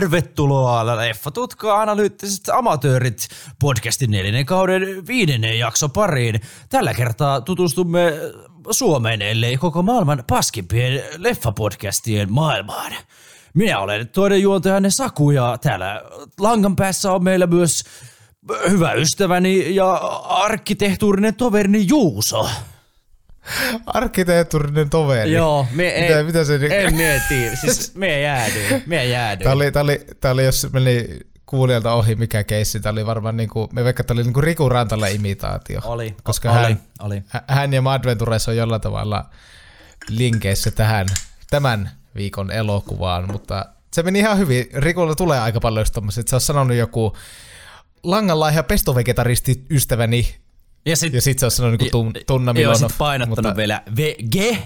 Tervetuloa Leffatutka analyyttiset amatöörit podcastin neljännen kauden viidennen jakso pariin. Tällä kertaa tutustumme Suomeen, ellei koko maailman paskimpien leffapodcastien maailmaan. Minä olen toinen juontajanne Saku ja täällä langan päässä on meillä myös hyvä ystäväni ja arkkitehtuurinen toverini Juuso. Arkkitehtuurinen toveri. Joo, me mitä, ei, mitä se, en mieti, siis me jäädyin, me jäädyin. Tämä oli, tämä oli, tämä oli, jos meni kuulijalta ohi mikä keissi, tämä oli varmaan niinku, me vaikka tämä oli niinku Riku Rantala imitaatio. Oli, koska oli, hän, oli. hä- hän ja Madventures on jollain tavalla linkeissä tähän tämän viikon elokuvaan, mutta se meni ihan hyvin. Rikulla tulee aika paljon just tommosia, että se on sanonut joku langanlaiha pestovegetaristi ystäväni, Ja sit, ja sit se on sanonut niinku tun, Tunna joo, Milonov. sit painottanut mutta, vielä VG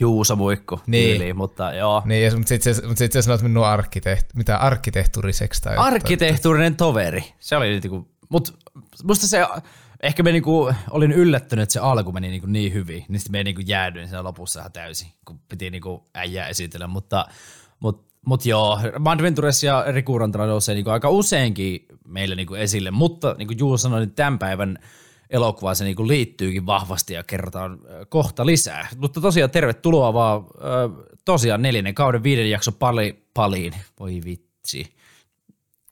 Juuso Muikku Niin. tyyliin, mutta joo. Niin, ja- mutta sitten mut sit sä sanoit minun arkkiteht, mitä arkkitehtuuriseksi tai. Arkkitehtuurinen toveri. Se oli niinku, mut musta se, ehkä me niinku, olin yllättynyt, että se alku meni niinku niin hyvin, niin sitten me niinku jäädyin siinä lopussa ihan täysin, kun piti niinku äijää esitellä, mutta, mut, mut joo, Madventures ja Riku Rantala nousee niinku aika useinkin meille niinku esille, mutta niin kuin Juuso sanoi, niin tämän päivän elokuva se niinku liittyykin vahvasti ja kerrotaan kohta lisää. Mutta tosiaan tervetuloa vaan tosiaan neljännen kauden viiden jakso pali, paliin. Voi vitsi.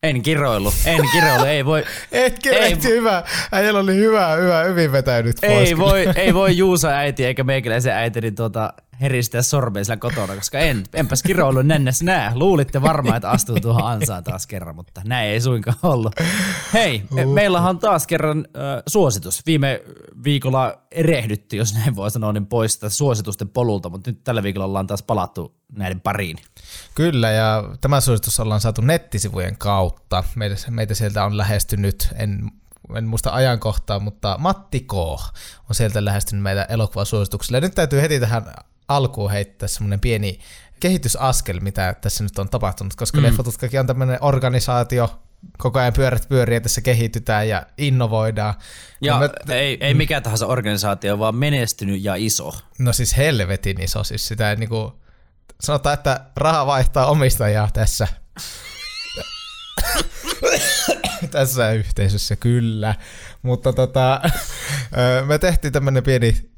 En kiroillu, en kiroillu, ei voi, Etkä Ei ei, hyvä. Äijällä oli hyvä, hyvä, hyvin vetäydyt pois. ei voi, ei voi Juusa äiti eikä meikäläisen äiti niin tuota, heristää sormea siellä kotona, koska en, enpäs kiroillu nennäs nää. Luulitte varmaan, että astuu tuohon ansaan taas kerran, mutta näin ei suinkaan ollut. Hei, me, meillähän on taas kerran äh, suositus. Viime viikolla erehdytti, jos näin voi sanoa, niin pois suositusten polulta, mutta nyt tällä viikolla ollaan taas palattu näiden pariin. Kyllä, ja tämä suositus ollaan saatu nettisivujen kautta. Meitä, meitä sieltä on lähestynyt, en, en muista ajankohtaa, mutta Matti K. on sieltä lähestynyt meitä elokuvasuosituksille. Ja nyt täytyy heti tähän alkuun heittää semmoinen pieni kehitysaskel, mitä tässä nyt on tapahtunut, koska mm. Leffatutkakin on tämmöinen organisaatio, koko ajan pyörät pyörii, tässä kehitytään ja innovoidaan. Ja me, ei, ei mikä tahansa organisaatio, vaan menestynyt ja iso. No siis helvetin iso, siis sitä ei niinku, sanotaan, että raha vaihtaa omistajaa tässä. tässä yhteisössä kyllä, mutta tota, me tehtiin tämmönen pieni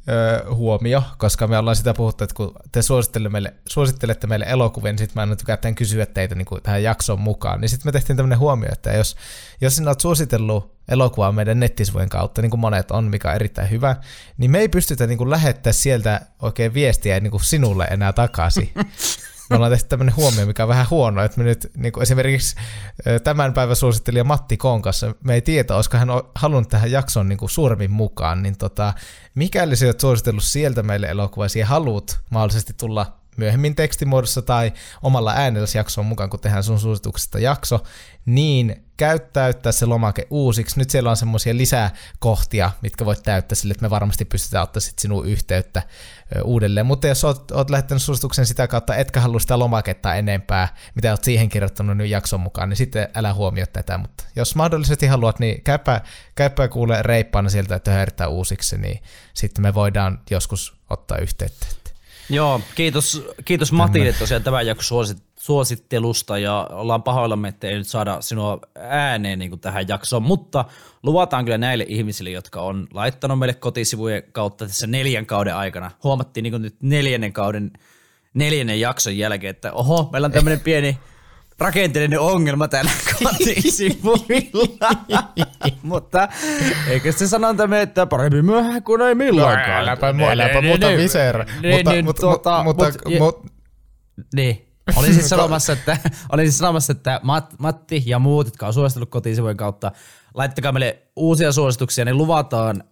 huomio, koska me ollaan sitä puhuttu, että kun te suosittelette meille, suosittelette meille elokuvia, niin sitten mä aina tykätään kysyä teitä niin kuin tähän jaksoon mukaan. Niin sitten me tehtiin tämmönen huomio, että jos, jos sinä olet suositellut elokuvaa meidän nettisivujen kautta, niin kuin monet on, mikä on erittäin hyvä, niin me ei pystytä niin kuin lähettää sieltä oikein viestiä niin kuin sinulle enää takaisin. Me ollaan tehty tämmöinen huomio, mikä on vähän huono, että me nyt niin kuin esimerkiksi tämän päivän suosittelija Matti Koon kanssa, me ei tiedä, olisiko hän halunnut tähän jaksoon niin kuin suuremmin mukaan, niin tota, mikäli sä oot suositellut sieltä meille elokuvaa ja haluat mahdollisesti tulla myöhemmin tekstimuodossa tai omalla äänelläsi jaksoon mukaan, kun tehdään sun suosituksesta jakso, niin käy täyttää se lomake uusiksi. Nyt siellä on semmoisia lisäkohtia, mitkä voit täyttää sille, että me varmasti pystytään ottaa sit sinun yhteyttä uudelleen. Mutta jos oot, oot lähettänyt suosituksen sitä kautta, etkä halua sitä lomaketta enempää, mitä oot siihen kirjoittanut nyt jakson mukaan, niin sitten älä huomioi tätä. Mutta jos mahdollisesti haluat, niin käypä, käypä kuule reippaana sieltä, että höyrtää uusiksi, niin sitten me voidaan joskus ottaa yhteyttä. Joo, kiitos, kiitos Matille tosiaan tämän jakson suosittelusta ja ollaan pahoillamme, että ei nyt saada sinua ääneen niin kuin tähän jaksoon, mutta luvataan kyllä näille ihmisille, jotka on laittanut meille kotisivujen kautta tässä neljän kauden aikana. Huomattiin niin kuin nyt neljännen kauden neljännen jakson jälkeen, että oho, meillä on tämmöinen pieni rakenteellinen ongelma täällä kotisivuilla. mutta eikö se sanonta mene, että parempi myöhään kuin ei milloinkaan. Äläpä, mu- äläpä muuta viser. Mutta, niin, mutta, tuota, mutta, mut- mutta, niin. Olin siis sanomassa, että, olin siis sanomassa, että Mat, Matti ja muut, jotka on suositellut kotisivujen kautta, laittakaa meille uusia suosituksia, niin luvataan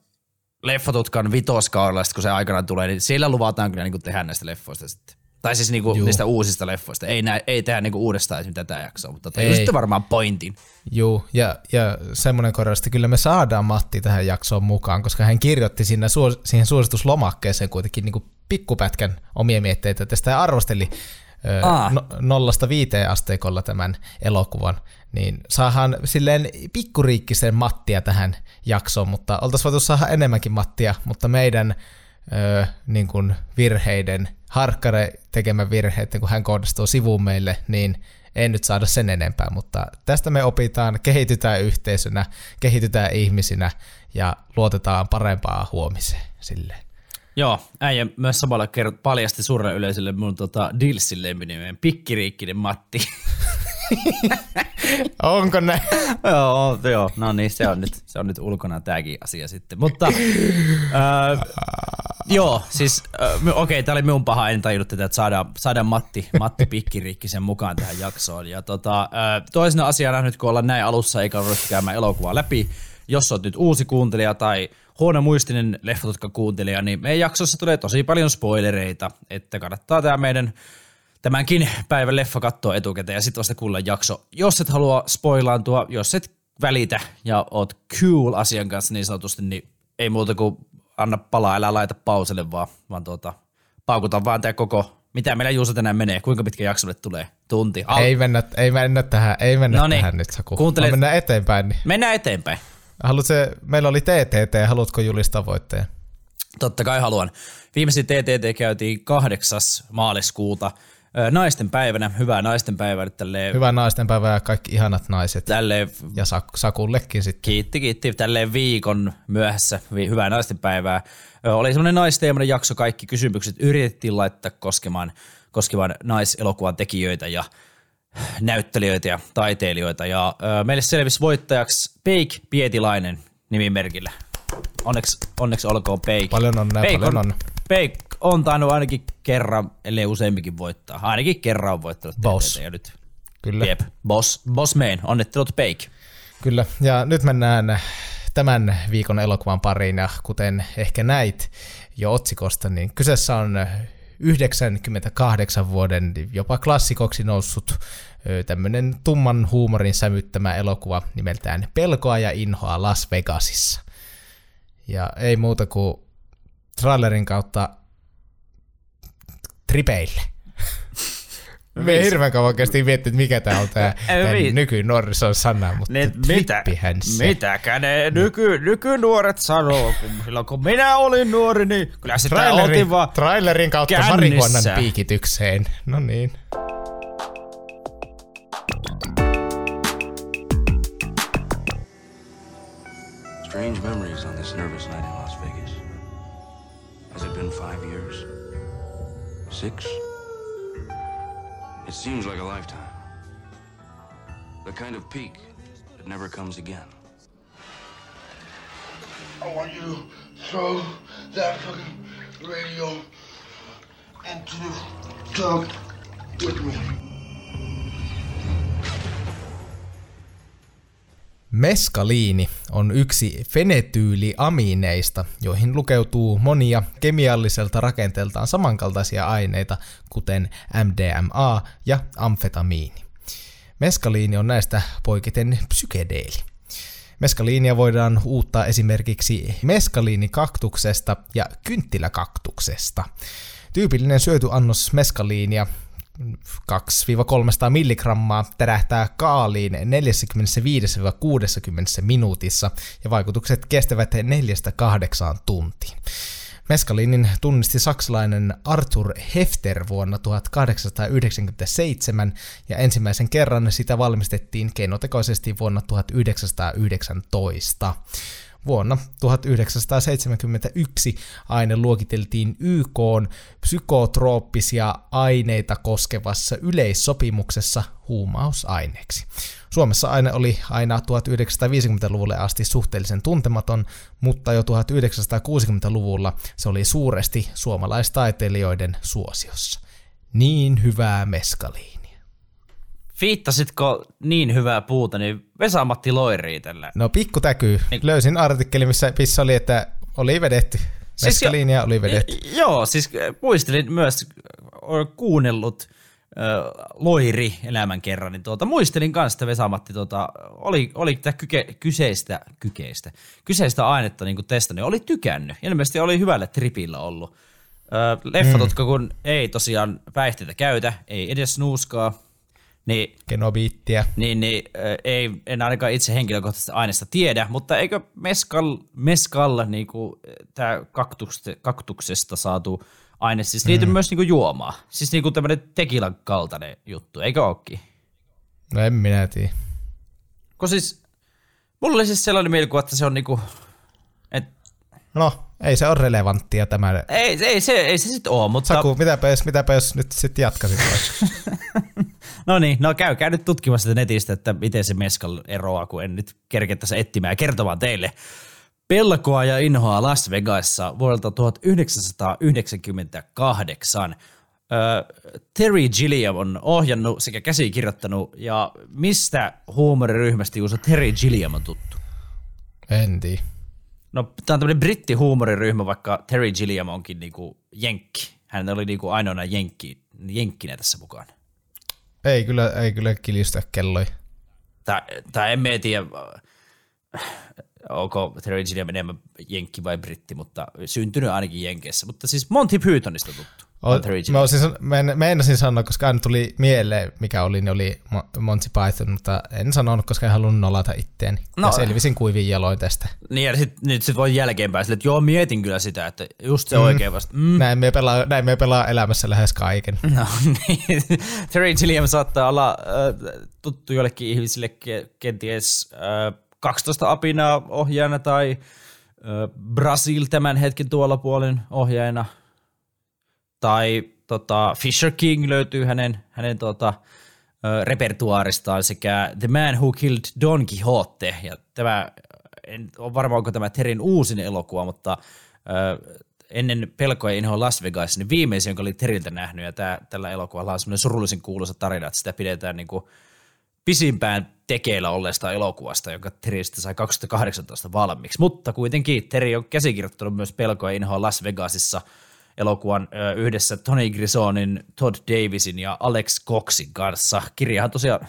Leffatutkan vitoskaudella, kun se aikanaan tulee, niin siellä luvataan kyllä niin tehdä näistä leffoista sitten. Tai siis niinku niistä uusista leffoista. Ei, nää, ei tehdä niinku uudestaan esimerkiksi tätä jaksoa, mutta Ei. tajusitte varmaan pointin. Juu, ja, ja semmoinen korjaus, että kyllä me saadaan Matti tähän jaksoon mukaan, koska hän kirjoitti siinä suos, siihen suosituslomakkeeseen kuitenkin niin pikkupätkän omia mietteitä tästä ja arvosteli Aa. no, nollasta viiteen asteikolla tämän elokuvan, niin saahan silleen pikkuriikkisen Mattia tähän jaksoon, mutta oltaisiin voitu saada enemmänkin Mattia, mutta meidän ö, niin kuin virheiden, harkkare tekemä virheiden, kun hän kohdistuu sivuun meille, niin ei nyt saada sen enempää, mutta tästä me opitaan, kehitytään yhteisönä, kehitytään ihmisinä ja luotetaan parempaa huomiseen silleen. Joo, äijä myös samalla kerrot paljasti suurelle yleisölle mun tota Dilsin lempinimen, Pikkiriikkinen Matti. Onko ne? joo, joo, no niin, se on nyt, se on nyt ulkona tämäkin asia sitten. Mutta äh, joo, siis äh, okei, okay, tämä oli minun paha, en tajunnut tätä, että saadaan, saadaan Matti, Matti Pikkiriikkisen mukaan tähän jaksoon. Ja tota, äh, toisena asiana nyt kun ollaan näin alussa eikä ole käymään elokuvaa läpi, jos olet nyt uusi kuuntelija tai huonomuistinen leffatutka kuuntelija, niin meidän jaksossa tulee tosi paljon spoilereita, että kannattaa tämä meidän tämänkin päivän leffa katsoa etukäteen ja sitten vasta kuulla jakso. Jos et halua spoilaantua, jos et välitä ja oot cool asian kanssa niin sanotusti, niin ei muuta kuin anna palaa, älä laita pauselle vaan, vaan tuota, paukuta vaan tämä koko, mitä meillä Juuso tänään menee, kuinka pitkä jaksolle tulee, tunti. Al- ei, mennä, ei mennä tähän, ei mennä Noniin, tähän nyt Saku. Kuuntele... Mennään eteenpäin. Niin. Mennään eteenpäin. Haluatko meillä oli TTT, haluatko julistaa voittajan? Totta kai haluan. Viimeisin TTT käytiin 8. maaliskuuta naisten päivänä, hyvää naisten päivää. Tälleen, hyvää naisten päivää ja kaikki ihanat naiset. Tälleen, ja Sakullekin sitten. Kiitti, kiitti. Tälleen viikon myöhässä, hyvää naisten päivää. Oli semmoinen naisteemainen jakso, kaikki kysymykset yritettiin laittaa koskemaan, koskemaan naiselokuvan tekijöitä ja näyttelijöitä ja taiteilijoita. Ja meille selvisi voittajaksi Peik Pietilainen nimimerkillä. Onneksi, onneksi olkoon Peik. Paljon onnea, Peik paljon on, Peik on tainnut ainakin kerran, ellei useamminkin voittaa. Ainakin kerran on voittanut Boss. Ja nyt. Kyllä. Jep. Boss, boss main. Onnittelut Peik. Kyllä. Ja nyt mennään tämän viikon elokuvan pariin. Ja kuten ehkä näit jo otsikosta, niin kyseessä on 98 vuoden jopa klassikoksi noussut tämmöinen tumman huumorin sävyttämä elokuva nimeltään Pelkoa ja inhoa Las Vegasissa. Ja ei muuta kuin trailerin kautta tripeille. Me ei hirveän kauan kesti miettiä, että mikä tämä on tämä nykynuorison sana, mutta ne, mitä, se. Mitäkä ne nyky, nykynuoret sanoo, kun silloin kun minä olin nuori, niin kyllä sitä trailerin, oltiin vaan Trailerin kautta kännissä. marihuonan piikitykseen. No niin. Strange memories on this nervous night in Las Vegas. Has it been five years? Six? It seems like a lifetime. The kind of peak that never comes again. I want you to throw that fucking radio into the tub with me. Meskaliini on yksi fenetyyliamiineista, joihin lukeutuu monia kemialliselta rakenteeltaan samankaltaisia aineita, kuten MDMA ja amfetamiini. Meskaliini on näistä poiketen psykedeeli. Meskaliinia voidaan uuttaa esimerkiksi meskaliinikaktuksesta ja kynttiläkaktuksesta. Tyypillinen syöty annos meskaliinia 2-300 milligrammaa tärähtää kaaliin 45-60 minuutissa ja vaikutukset kestävät 4-8 tuntiin. Meskalinin tunnisti saksalainen Arthur Hefter vuonna 1897 ja ensimmäisen kerran sitä valmistettiin keinotekoisesti vuonna 1919. Vuonna 1971 aine luokiteltiin YK psykotrooppisia aineita koskevassa yleissopimuksessa huumausaineeksi. Suomessa aine oli aina 1950-luvulle asti suhteellisen tuntematon, mutta jo 1960-luvulla se oli suuresti suomalaistaiteilijoiden suosiossa. Niin hyvää meskaliin. Fiittasitko niin hyvää puuta, niin Vesa-Matti Loiri tällä. No pikku täkyy. Niin. Löysin artikkeli, missä, missä oli, että oli vedetty. Siis jo, oli vedetty. Joo, siis muistelin myös, kuunnellut äh, Loiri elämän kerran, niin tuota, muistelin kanssa, että Vesamatti tuota, oli, oli tätä kyke, kyseistä, kykeistä, kyseistä ainetta niin testannut oli tykännyt. Ilmeisesti oli hyvällä tripillä ollut. Äh, mm. kun ei tosiaan päihteitä käytä, ei edes nuuskaa, Niin, Genobiittiä. niin, niin äh, ei, en ainakaan itse henkilökohtaisesti aineesta tiedä, mutta eikö meskal, meskal niin kuin, tämä kaktuksesta, kaktuksesta saatu aine siis liity mm. myös niin juomaan? Siis niin tämmöinen tekilan kaltainen juttu, eikö ookin? No en minä tiedä. Kun siis, mulla oli siis sellainen mielikuva, että se on niinku, et, No, ei se ole relevanttia tämä. ei, ei, se, ei se sitten ole, mutta Saku, mitäpä jos, mitäpä jos nyt sitten jatkasit vaikka? no niin, no käykää nyt tutkimassa netistä, että miten se meskal eroaa, kun en nyt kerkeä tässä etsimään ja kertomaan teille. Pelkoa ja inhoa Las Vegasissa vuodelta 1998. Ö, Terry Gilliam on ohjannut sekä käsikirjoittanut, ja mistä huumoriryhmästä Juuso Terry Gilliam on tuttu? En tiedä. No, tämä on tämmöinen brittihuumoriryhmä, vaikka Terry Gilliam onkin niinku jenkki. Hän oli niinku ainoana jenkki, jenkkinä tässä mukaan. Ei kyllä, ei kyllä kilistä kelloja. Tai, mä tiedä, onko Terry Gilliam enemmän jenkki vai britti, mutta syntynyt ainakin Jenkeissä. Mutta siis Monty Pythonista tuttu. Mä san- mä en- meinasin sanoa, koska aina tuli mieleen, mikä oli, niin oli Mo- Monty Python, mutta en sanonut, koska en halunnut nolata itteeni. No. Ja selvisin kuivin jaloin tästä. Niin ja sit, nyt sit voi jälkeenpäin sille, että joo, mietin kyllä sitä, että just se mm. oikein vasta. Mm. Näin me, pelaa, näin me pelaa elämässä lähes kaiken. No niin, Terry Gilliam saattaa olla äh, tuttu jollekin ihmisille ke- kenties äh, 12 apinaa ohjaajana tai äh, Brasil tämän hetken tuolla puolen ohjaajana. Tai tota, Fisher King löytyy hänen, hänen tota, repertuaaristaan sekä The Man Who Killed Don Quixote. Ja tämä, en ole varma onko tämä Terin uusin elokuva, mutta äh, ennen pelkoja ja inhoa Las Vegas, niin viimeisin, jonka oli Teriltä nähnyt, ja tää, tällä elokuvalla on semmoinen surullisen kuuluisa tarina, että sitä pidetään niin kuin pisimpään tekeillä olleesta elokuvasta, jonka Terry sitten sai 2018 valmiiksi. Mutta kuitenkin Terry on käsikirjoittanut myös pelkoja ja inhoa Las Vegasissa elokuvan yhdessä Tony Grisonin, Todd Davisin ja Alex Coxin kanssa. Kirjahan tosiaan,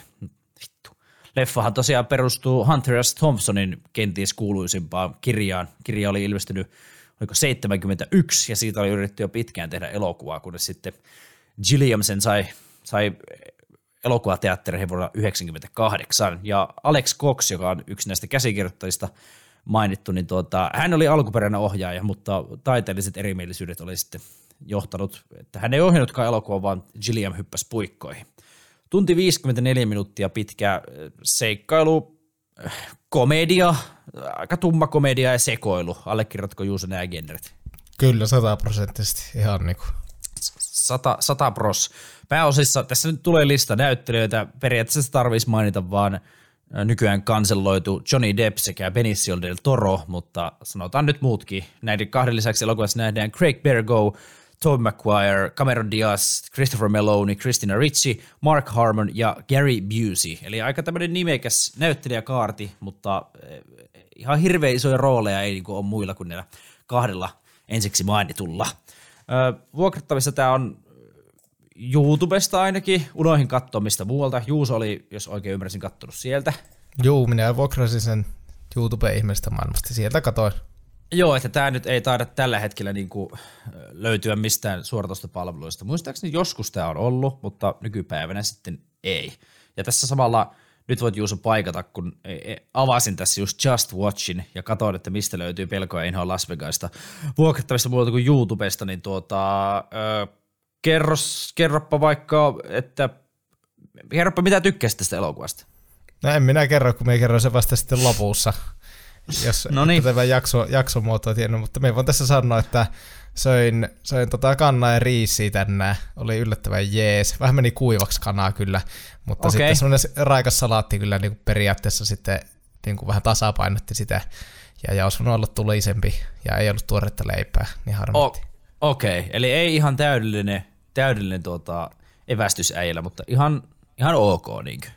vittu, leffahan tosiaan perustuu Hunter S. Thompsonin kenties kuuluisimpaan kirjaan. Kirja oli ilmestynyt oliko 71, ja siitä oli yritetty jo pitkään tehdä elokuvaa, kunnes sitten Gilliam sen sai, sai elokuvateattereihin vuonna 1998. Ja Alex Cox, joka on yksi näistä käsikirjoittajista mainittu, niin tuota, hän oli alkuperäinen ohjaaja, mutta taiteelliset erimielisyydet oli sitten johtanut, että hän ei ohjannutkaan elokuvaa, vaan Gilliam hyppäsi puikkoihin. Tunti 54 minuuttia pitkä äh, seikkailu, äh, komedia, aika tumma komedia ja sekoilu. Allekirjoitatko Juuso nämä genret? Kyllä, sataprosenttisesti. Ihan niinku. Sata, sata pros. Pääosissa, tässä nyt tulee lista näyttelijöitä, periaatteessa tarvitsisi mainita vaan nykyään kanselloitu Johnny Depp sekä Benicio del Toro, mutta sanotaan nyt muutkin. Näiden kahden lisäksi elokuvassa nähdään Craig Bergo, Tobey Maguire, Cameron Diaz, Christopher Meloni, Christina Ricci, Mark Harmon ja Gary Busey. Eli aika tämmöinen nimekäs näyttelijäkaarti, mutta eh, ihan hirveän isoja rooleja ei niinku ole muilla kuin näillä kahdella ensiksi mainitulla. Vuokrattavissa tämä on YouTubesta ainakin, unoihin katsomista muualta. Juuso oli, jos oikein ymmärsin, kattonut sieltä. Juu, minä vuokrasin sen YouTube-ihmeestä maailmasta. Sieltä katoin. Joo, että tämä nyt ei taida tällä hetkellä niinku löytyä mistään suoratostopalveluista. Muistaakseni joskus tämä on ollut, mutta nykypäivänä sitten ei. Ja tässä samalla nyt voit Juuso paikata, kun e- e- avasin tässä just Just Watchin ja katsoin, että mistä löytyy pelkoja inhoa Las Vegasista vuokrattavista muualta kuin YouTubesta, niin tuota, ö, kerros, kerroppa vaikka, että kerroppa mitä tykkäsit tästä elokuvasta. No en minä kerro, kun minä kerron sen vasta sitten lopussa. Jos No niin. tätä jakso, jaksomuotoa tiennyt, mutta me voin tässä sanoa, että söin, söin tota kanaa ja riisiä tänään. Oli yllättävän jees. Vähän meni kuivaksi kanaa kyllä, mutta Okei. sitten semmoinen raikas salaatti kyllä niin kuin periaatteessa sitten niin kuin vähän tasapainotti sitä. Ja, ja olisi voinut olla tulisempi ja ei ollut tuoretta leipää, niin harmitti. O- Okei, okay. eli ei ihan täydellinen, täydellinen tuota, evästys äijällä, mutta ihan, ihan ok niinkö.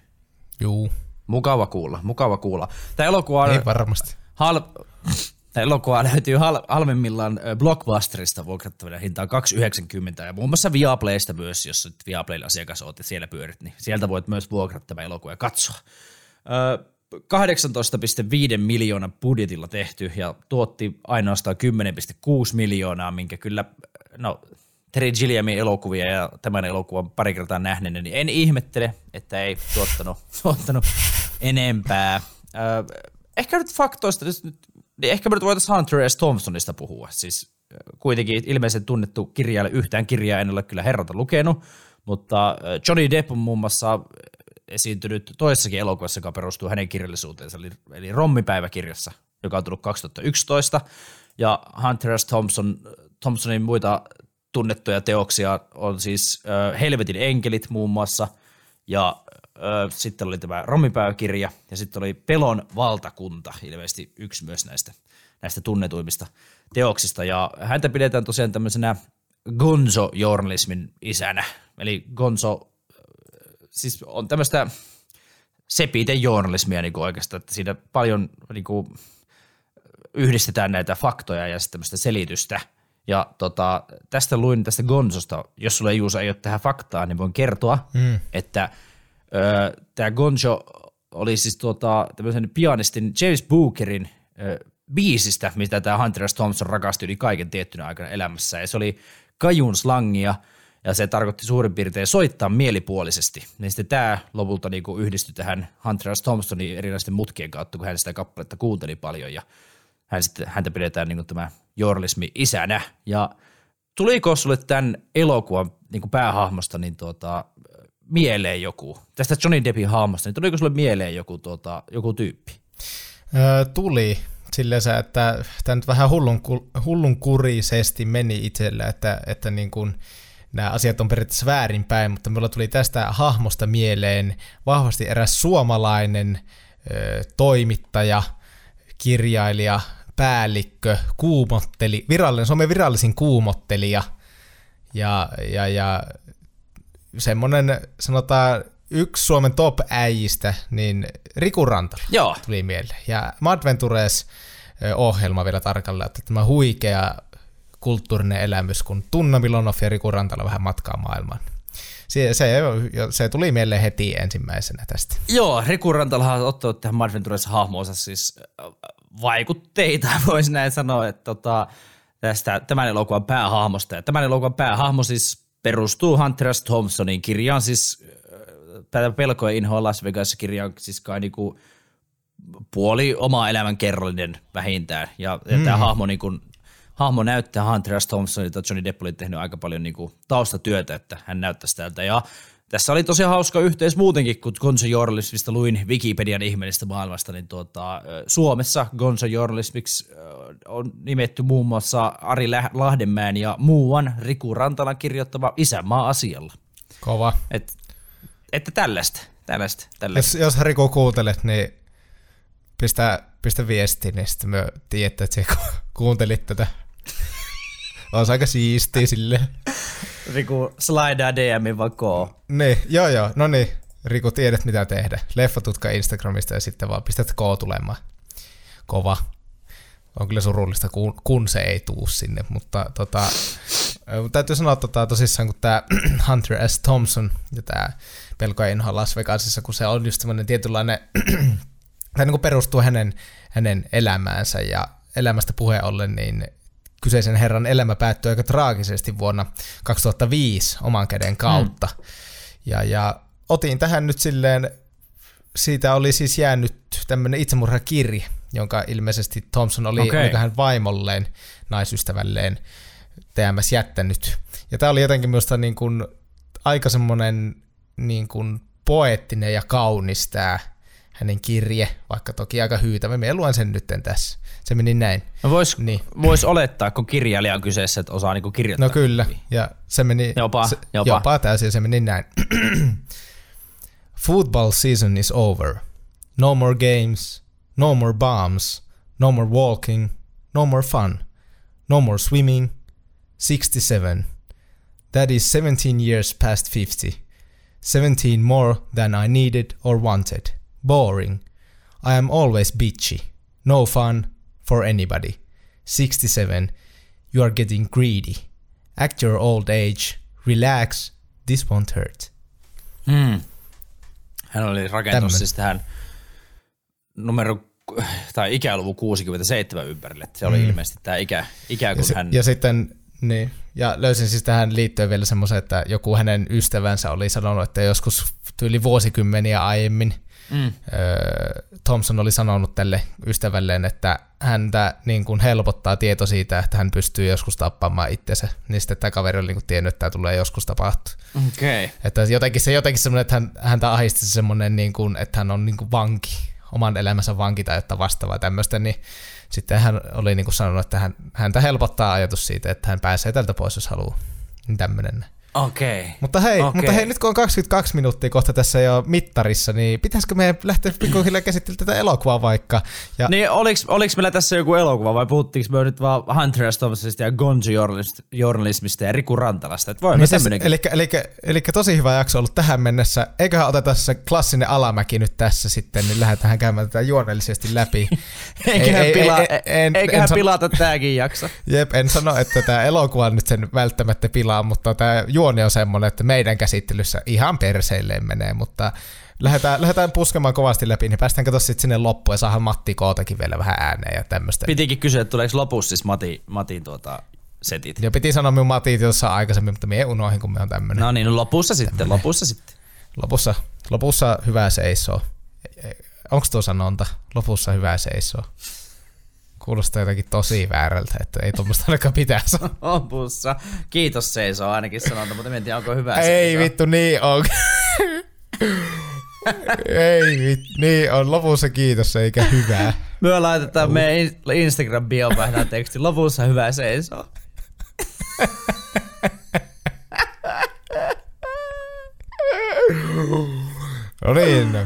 Juu, Mukava kuulla, mukava kuulla. Tämä elokuva, on, ei varmasti. hal, tämä elokuva löytyy hal, halvemmillaan Blockbusterista vuokrattavana hintaan 2,90 ja muun muassa Viaplaysta myös, jos nyt Viaplayn asiakas oot ja siellä pyörit, niin sieltä voit myös vuokrata tämä elokuva ja katsoa. Ö, 18,5 miljoonan budjetilla tehty ja tuotti ainoastaan 10,6 miljoonaa, minkä kyllä, no Terry Gilliamin elokuvia ja tämän elokuvan pari kertaa nähneenä, niin en ihmettele, että ei tuottanut, tuottanut enempää. Ehkä nyt faktoista, niin ehkä me nyt voitaisiin Hunter S. Thompsonista puhua. Siis kuitenkin ilmeisen tunnettu kirjailija, yhtään kirjaa en ole kyllä herrata lukenut, mutta Johnny Depp on muun muassa esiintynyt toisessakin elokuvassa, joka perustuu hänen kirjallisuuteensa, eli, eli Rommipäiväkirjassa, joka on tullut 2011, ja Hunter S. Thompson, Thompsonin muita tunnettuja teoksia on siis äh, Helvetin enkelit muun muassa, ja äh, sitten oli tämä Rommipäiväkirja, ja sitten oli Pelon valtakunta, ilmeisesti yksi myös näistä, näistä tunnetuimmista teoksista, ja häntä pidetään tosiaan tämmöisenä gonzo-journalismin isänä, eli gonzo, siis on tämmöistä sepiten journalismia niin oikeastaan, että siinä paljon niin kuin, yhdistetään näitä faktoja ja sitten tämmöistä selitystä. Ja tota, tästä luin tästä Gonzosta, jos sulle Juusa ei ole tähän faktaa, niin voin kertoa, mm. että tämä Gonzo oli siis tuota, tämmöisen pianistin James Bookerin ö, biisistä, mitä tämä Hunter S. Thompson rakasti yli kaiken tiettynä aikana elämässä. Ja se oli kajun slangia, ja se tarkoitti suurin piirtein soittaa mielipuolisesti. Niin sitten tämä lopulta niinku yhdistyi tähän Hunter S. Thompsonin erilaisten mutkien kautta, kun hän sitä kappaletta kuunteli paljon, ja hän sitten, häntä pidetään niinku tämä journalismi isänä. Ja tuliko sulle tämän elokuvan niinku päähahmosta niin tuota, mieleen joku, tästä Johnny Deppin hahmosta, niin tuliko sulle mieleen joku, tuota, joku tyyppi? Öö, tuli, silleen se, että tämä nyt vähän hullun, hullunkurisesti meni itselle, että, että niin kuin nämä asiat on periaatteessa väärinpäin, mutta minulla tuli tästä hahmosta mieleen vahvasti eräs suomalainen ö, toimittaja, kirjailija, päällikkö, kuumotteli, virallinen, Suomen virallisin kuumottelija ja, ja, ja semmoinen sanotaan yksi Suomen top-äijistä, niin Riku Rantala Joo. tuli mieleen. Ja Madventures ohjelma vielä tarkalleen, että tämä huikea kulttuurinen elämys, kun Tunna Milonov ja Riku Rantala vähän matkaa maailmaan. Se, se, se tuli mieleen heti ensimmäisenä tästä. Joo, Riku Rantala on ottanut tähän Madventures hahmoonsa siis vaikutteita, voisi näin sanoa, että tota, tästä tämän elokuvan päähahmosta. Ja tämän elokuvan päähahmo siis perustuu Hunter S. Thompsonin kirjaan, siis tätä pelkoja inhoa Las Vegas kirja siis kai niinku puoli oma elämän kerrallinen vähintään. Ja, ja mm. tämä hahmo, niinku, hahmo näyttää Hunter S. Thompsonilta, Johnny Depp oli tehnyt aika paljon niinku taustatyötä, että hän näyttäisi tältä. Ja tässä oli tosi hauska yhteys muutenkin, kun Gonzo Journalismista luin Wikipedian ihmeellistä maailmasta, niin tuota, Suomessa Gonzo Journalismiksi on nimetty muun muassa Ari Lahdenmäen ja muuan Riku Rantalan kirjoittama Isänmaa asialla. Kova. Et että tällaista, tällaista, tällaista. Jos, jos Riku kuuntelet, niin pistä, pistä viesti, niin sitten me tiedätte, että sä kuuntelit tätä. Olisi aika siistiä sille. Riku, slidea DM vaan koo. Niin, joo joo, no niin. Riku, tiedät mitä tehdä. Leffatutka Instagramista ja sitten vaan pistät koo tulemaan. Kova. On kyllä surullista, kun, kun se ei tuu sinne, mutta tota, täytyy sanoa tota, tosissaan, kun tämä Hunter S. Thompson ja tämä pelko inhoa Las Vegasissa, kun se on just semmoinen tietynlainen, tai niin kuin perustuu hänen, hänen elämäänsä ja elämästä puheen ollen, niin kyseisen herran elämä päättyi aika traagisesti vuonna 2005 oman käden kautta. Hmm. Ja, ja otin tähän nyt silleen, siitä oli siis jäänyt tämmöinen itsemurhakirje, jonka ilmeisesti Thompson oli, okay. hän vaimolleen, naisystävälleen TMS jättänyt. Ja tämä oli jotenkin minusta niin kuin aika semmoinen niin kuin poettinen ja kaunis tämä hänen kirje, vaikka toki aika hyytävä. Minä luen sen nyt tässä. Se meni näin. No voisi niin. vois olettaa, kun kirjailija on kyseessä, että osaa niinku kirjoittaa. No kyllä, ja se meni... Jopa, se, jopa. jopa täysin, se meni näin. Football season is over. No more games, no more bombs, no more walking, no more fun, no more swimming. 67. That is 17 years past 50. 17 more than I needed or wanted. Boring. I am always bitchy. No fun for anybody. 67. You are getting greedy. Act your old age. Relax. This won't hurt. Hmm. Hän oli rakentanut siis tähän numero tai ikäluvun 67 ympärille. Se oli mm. ilmeisesti tämä ikä, ikä kun ja se, hän... Ja sitten, niin, ja löysin siis tähän liittyen vielä semmoisen, että joku hänen ystävänsä oli sanonut, että joskus tyyli vuosikymmeniä aiemmin mm. Thompson oli sanonut tälle ystävälleen, että häntä niin kuin helpottaa tieto siitä, että hän pystyy joskus tappamaan itsensä. Niin sitten tämä kaveri oli niin kuin tiennyt, että tämä tulee joskus tapahtua. Okay. Että jotenkin se jotenkin semmoinen, että hän, häntä ahisti semmoinen, niin kuin, että hän on niin kuin vanki, oman elämänsä vanki tai jotain vastaavaa tämmöistä, niin sitten hän oli niin kuin sanonut, että hän, häntä helpottaa ajatus siitä, että hän pääsee tältä pois, jos haluaa. Niin tämmöinen. Okei. Okay. Mutta hei, okay. mutta hei, nyt kun on 22 minuuttia kohta tässä jo mittarissa, niin pitäisikö meidän lähteä pikkuhiljaa käsittelemään tätä elokuvaa vaikka? Ja... Niin, oliks, oliks meillä tässä joku elokuva vai puhuttiinko me nyt vaan Hunter S. Thomasista ja Gonji-journalismista ja Riku Rantalasta? Että voi no siis, eli, eli, eli, tosi hyvä jakso ollut tähän mennessä. Eiköhän oteta se klassinen alamäki nyt tässä sitten, niin lähdetään käymään tätä juonellisesti läpi. eiköhän ei, pila, ei, ei, en, eiköhän en pilata tämäkin jakso. Jep, en sano, että tämä elokuva nyt sen välttämättä pilaa, mutta tämä juoni on semmoinen, että meidän käsittelyssä ihan perseilleen menee, mutta lähdetään, lähdetään puskemaan kovasti läpi, niin päästään katsomaan sitten sinne loppuun ja saadaan Matti Kootakin vielä vähän ääneen ja tämmöistä. Pitikin kysyä, että tuleeko lopussa siis Mati, Matin tuota, setit. Ja piti sanoa minun Matit jossain aikaisemmin, mutta me unohin, kun me on tämmöinen. No niin, no lopussa sitten, tämmönen. lopussa sitten. Lopussa, lopussa hyvä seisoo. Onko tuo sanonta? Lopussa hyvä seisoo. Kuulostaa jotenkin tosi väärältä, että ei tuommoista ainakaan pitäisi. Lopussa. Kiitos seisoo ainakin sanonta, mutta en tiedä onko hyvä Ei seisoo. vittu, niin on. ei vittu, niin on. Lopussa kiitos eikä hyvää. Me laitetaan meidän instagram bio teksti. Lopussa hyvä seisoo. no niin,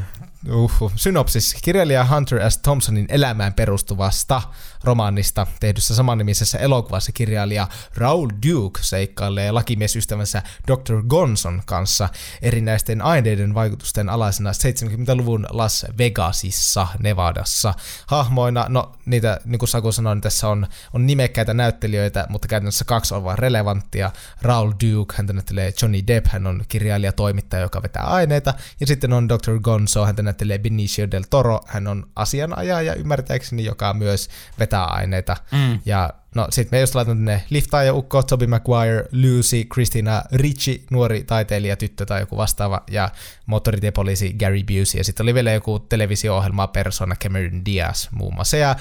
Uhu. Synopsis. Kirjailija Hunter S. Thompsonin elämään perustuvasta romaanista tehdyssä samannimisessä elokuvassa kirjailija Raul Duke seikkailee lakimiesystävänsä Dr. Gonson kanssa erinäisten aineiden vaikutusten alaisena 70-luvun Las Vegasissa, Nevadassa. Hahmoina, no niitä, niin kuin Saku sanoi, niin tässä on, on nimekkäitä näyttelijöitä, mutta käytännössä kaksi on vain relevanttia. Raul Duke, hän näyttelee Johnny Depp, hän on kirjailija, toimittaja, joka vetää aineita, ja sitten on Dr. Gonzo, hän näyttelee Benicio del Toro, hän on asianajaja ymmärtääkseni, joka myös vetää aineita. Mm. Ja no sit me just laitan tänne ja Ukko, Toby Maguire, Lucy, Christina Ricci, nuori taiteilija, tyttö tai joku vastaava, ja moottoritiepoliisi Gary Busey, ja sitten oli vielä joku televisio-ohjelma persona Cameron Diaz muun muassa, ja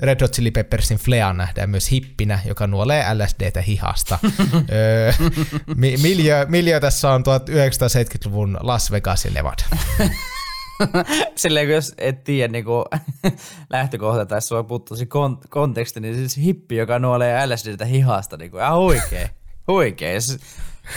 Red Hot Chili Peppersin Flea nähdään myös hippinä, joka nuolee LSDtä hihasta. Miljö, miljö tässä on 1970-luvun Las Vegas ja Nevada. Silleen, kun jos et tiedä niin kuin, lähtökohta tai sulla puuttuu kon- konteksti, niin siis hippi, joka nuolee LSDtä hihasta, niin kuin, ihan huikee. Huikee. Jos,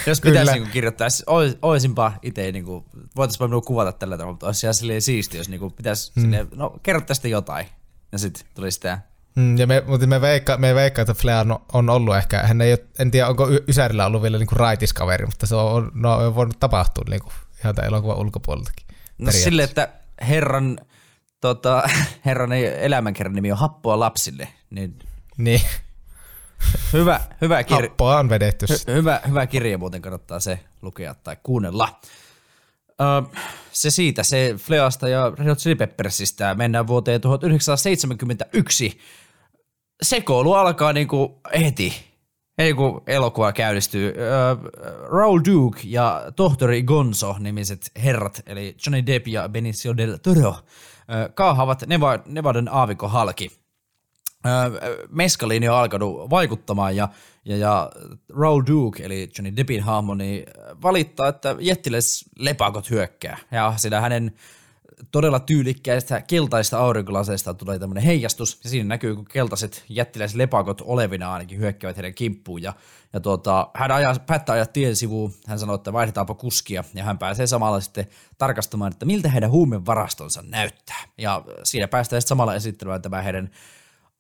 jos pitäisi niin kuin, kirjoittaa, siis ois, oisinpa itse, niin kuin, voitaisiin minua kuvata tällä tavalla, mutta olisi ihan silleen siisti, jos niin kuin, pitäisi, mm. silleen, no kerro tästä jotain. Ja sitten tuli sitä Mm, ja me, mutta me veikka, me veikka, että Flea on, on ollut ehkä, hän ei ole, en tiedä onko Ysärillä ollut vielä niinku raitiskaveri, mutta se on, no, on voinut tapahtua niinku, ihan tämän elokuvan ulkopuoleltakin. No sille, että herran, tota, herran elämänkerran nimi on Happoa lapsille. Niin, niin. Hyvä, hyvä kirja. Happoa on vedetty. Hy, hyvä, hyvä kirja muuten kannattaa se lukea tai kuunnella. Ö, se siitä, se Fleasta ja Red Hot Chili Peppersistä mennään vuoteen 1971. Sekoilu alkaa niinku heti Hei kun elokuva käynnistyy, uh, Raul Duke ja tohtori Gonzo nimiset herrat, eli Johnny Depp ja Benicio del Toro, uh, kaahavat Nevadan aavikon halki. Uh, meskaliini on alkanut vaikuttamaan ja, ja, ja Raul Duke, eli Johnny Deppin hahmo, niin valittaa, että jättiläis lepakot hyökkää. Ja siinä hänen todella tyylikkäistä keltaista aurinkolaseista tulee tämmöinen heijastus, ja siinä näkyy, kun keltaiset jättiläiset lepakot olevina ainakin hyökkäävät heidän kimppuun, ja, ja tuota, hän ajaa, päättää ajaa tien sivuun, hän sanoo, että vaihdetaanpa kuskia, ja hän pääsee samalla sitten tarkastamaan, että miltä heidän huumevarastonsa näyttää, ja siinä päästään sitten samalla esittelemään tämä heidän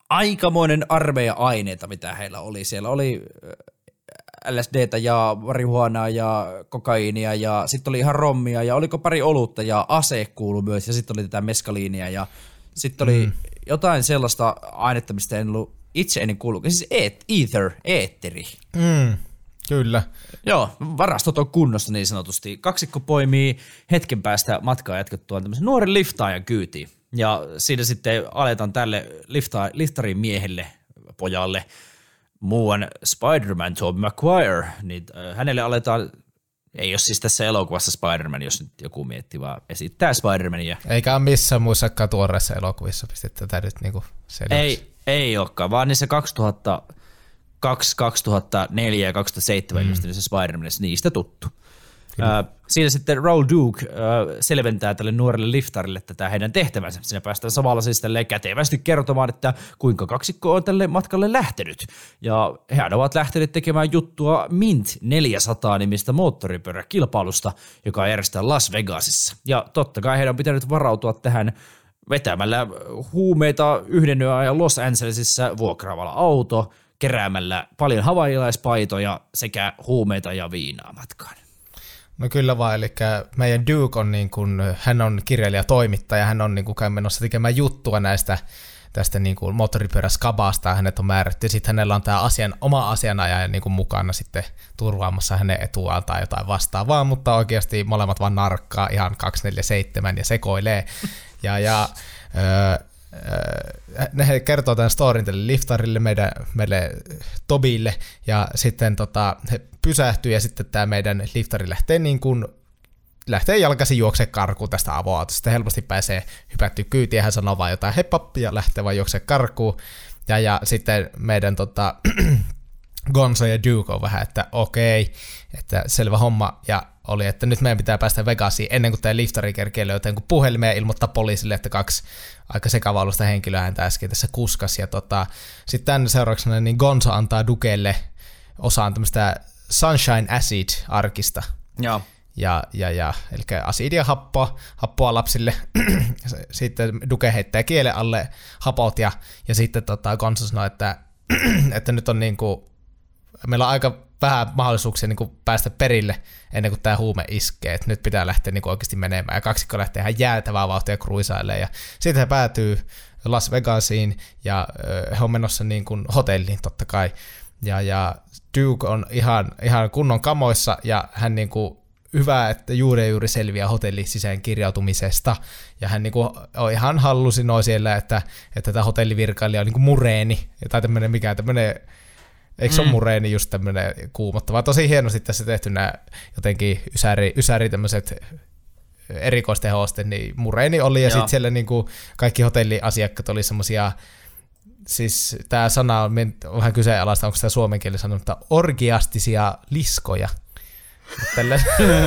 aikamoinen armeija aineita, mitä heillä oli. Siellä oli LSDtä ja marihuanaa ja kokaiinia ja sitten oli ihan rommia ja oliko pari olutta ja ase kuulu myös ja sitten oli tätä meskaliinia ja sitten oli mm. jotain sellaista ainetta, mistä en ollut itse ennen kuullut. Siis et, ether, eetteri. Mm, kyllä. Joo, varastot on kunnossa niin sanotusti. Kaksikko poimii hetken päästä matkaa jatkettua tämmöisen nuoren liftaajan kyytiin. Ja siinä sitten aletaan tälle lifta, liftarin miehelle, pojalle, muuan Spider-Man Tobey Maguire, niin hänelle aletaan ei ole siis tässä elokuvassa Spider-Man, jos nyt joku miettii, vaan esittää Spider-Mania. Eikä ole missään muissakaan tuoreissa elokuvissa pistetty tätä nyt niinku selväksi. Ei, ei olekaan, vaan niissä 2002, 2004 ja 2007 mm. ilmestyneessä Spider-Manissa niistä tuttu. Äh, siinä sitten Raul Duke selventää tälle nuorelle liftarille tätä heidän tehtävänsä. Siinä päästään samalla siis kätevästi kertomaan, että kuinka kaksikko on tälle matkalle lähtenyt. Ja he ovat lähteneet tekemään juttua Mint 400 nimistä moottoripyöräkilpailusta, joka järjestetään Las Vegasissa. Ja totta kai heidän on pitänyt varautua tähän vetämällä huumeita yhden ajan Los Angelesissa vuokraamalla auto, keräämällä paljon havaijalaispaitoja sekä huumeita ja viinaa matkaan. No kyllä vaan, eli meidän Duke on niin kuin, hän on kirjailija toimittaja, hän on niin kuin menossa tekemään juttua näistä tästä niin kuin moottoripyöräskabasta, hänet on määrätty, sitten hänellä on tämä asian, oma asianajaja niin kuin mukana sitten turvaamassa hänen etuaan tai jotain vastaavaa, mutta oikeasti molemmat vaan narkkaa ihan 247 ja sekoilee. Ja, ja öö, ne kertoo tämän storin tälle liftarille, meidän, meille Tobille, ja sitten tota, he pysähtyy, ja sitten tämä meidän liftari lähtee niin kuin lähtee jalkaisin juokse karkuun tästä avoautosta. Helposti pääsee hypättyä kyytiin, hän sanoo vaan jotain heppa, ja lähtee vaan juokse karkuun. Ja, ja sitten meidän tota, Gonzo ja Duke on vähän, että okei, että selvä homma, ja oli, että nyt meidän pitää päästä Vegasiin ennen kuin tämä liftari kerkee löytää niin puhelimeen ilmoittaa poliisille, että kaksi aika sekavalusta henkilöä häntä äsken tässä kuskas. Ja tota, sitten tämän seurauksena niin Gonzo antaa Dukelle osaan tämmöistä Sunshine Acid-arkista. Joo. Ja, ja, ja, eli asidia happoa, happoa lapsille. sitten Duke heittää kielen alle hapot ja, ja sitten tota, Gonzo sanoo, että, että nyt on niin kuin, meillä on aika vähän mahdollisuuksia niin kuin päästä perille ennen kuin tämä huume iskee, että nyt pitää lähteä niin kuin oikeasti menemään, ja kaksikko lähtee ihan jäätävää vauhtia kruisailemaan, ja sitten he päätyy Las Vegasiin, ja he on menossa niin kuin hotelliin totta kai, ja, ja Duke on ihan, ihan kunnon kamoissa, ja hän niin kuin hyvä, että juuri juuri selviää hotellin sisään kirjautumisesta. Ja hän niin kuin, on ihan hallusinoi siellä, että, että tämä hotellivirkailija on niin kuin mureeni, tai tämmöinen mikä tämmöinen Eikö se mm. ole mureeni just tämmöinen kuumottava? Tosi hienosti tässä tehty nämä jotenkin ysäri, ysäri tämmöiset erikoistehosten, niin mureeni oli, ja sitten siellä niinku kaikki hotelliasiakkaat oli semmoisia, siis tämä sana on vähän kyseenalaista, onko tämä suomen kieli sanonut, mutta orgiastisia liskoja. Tälle,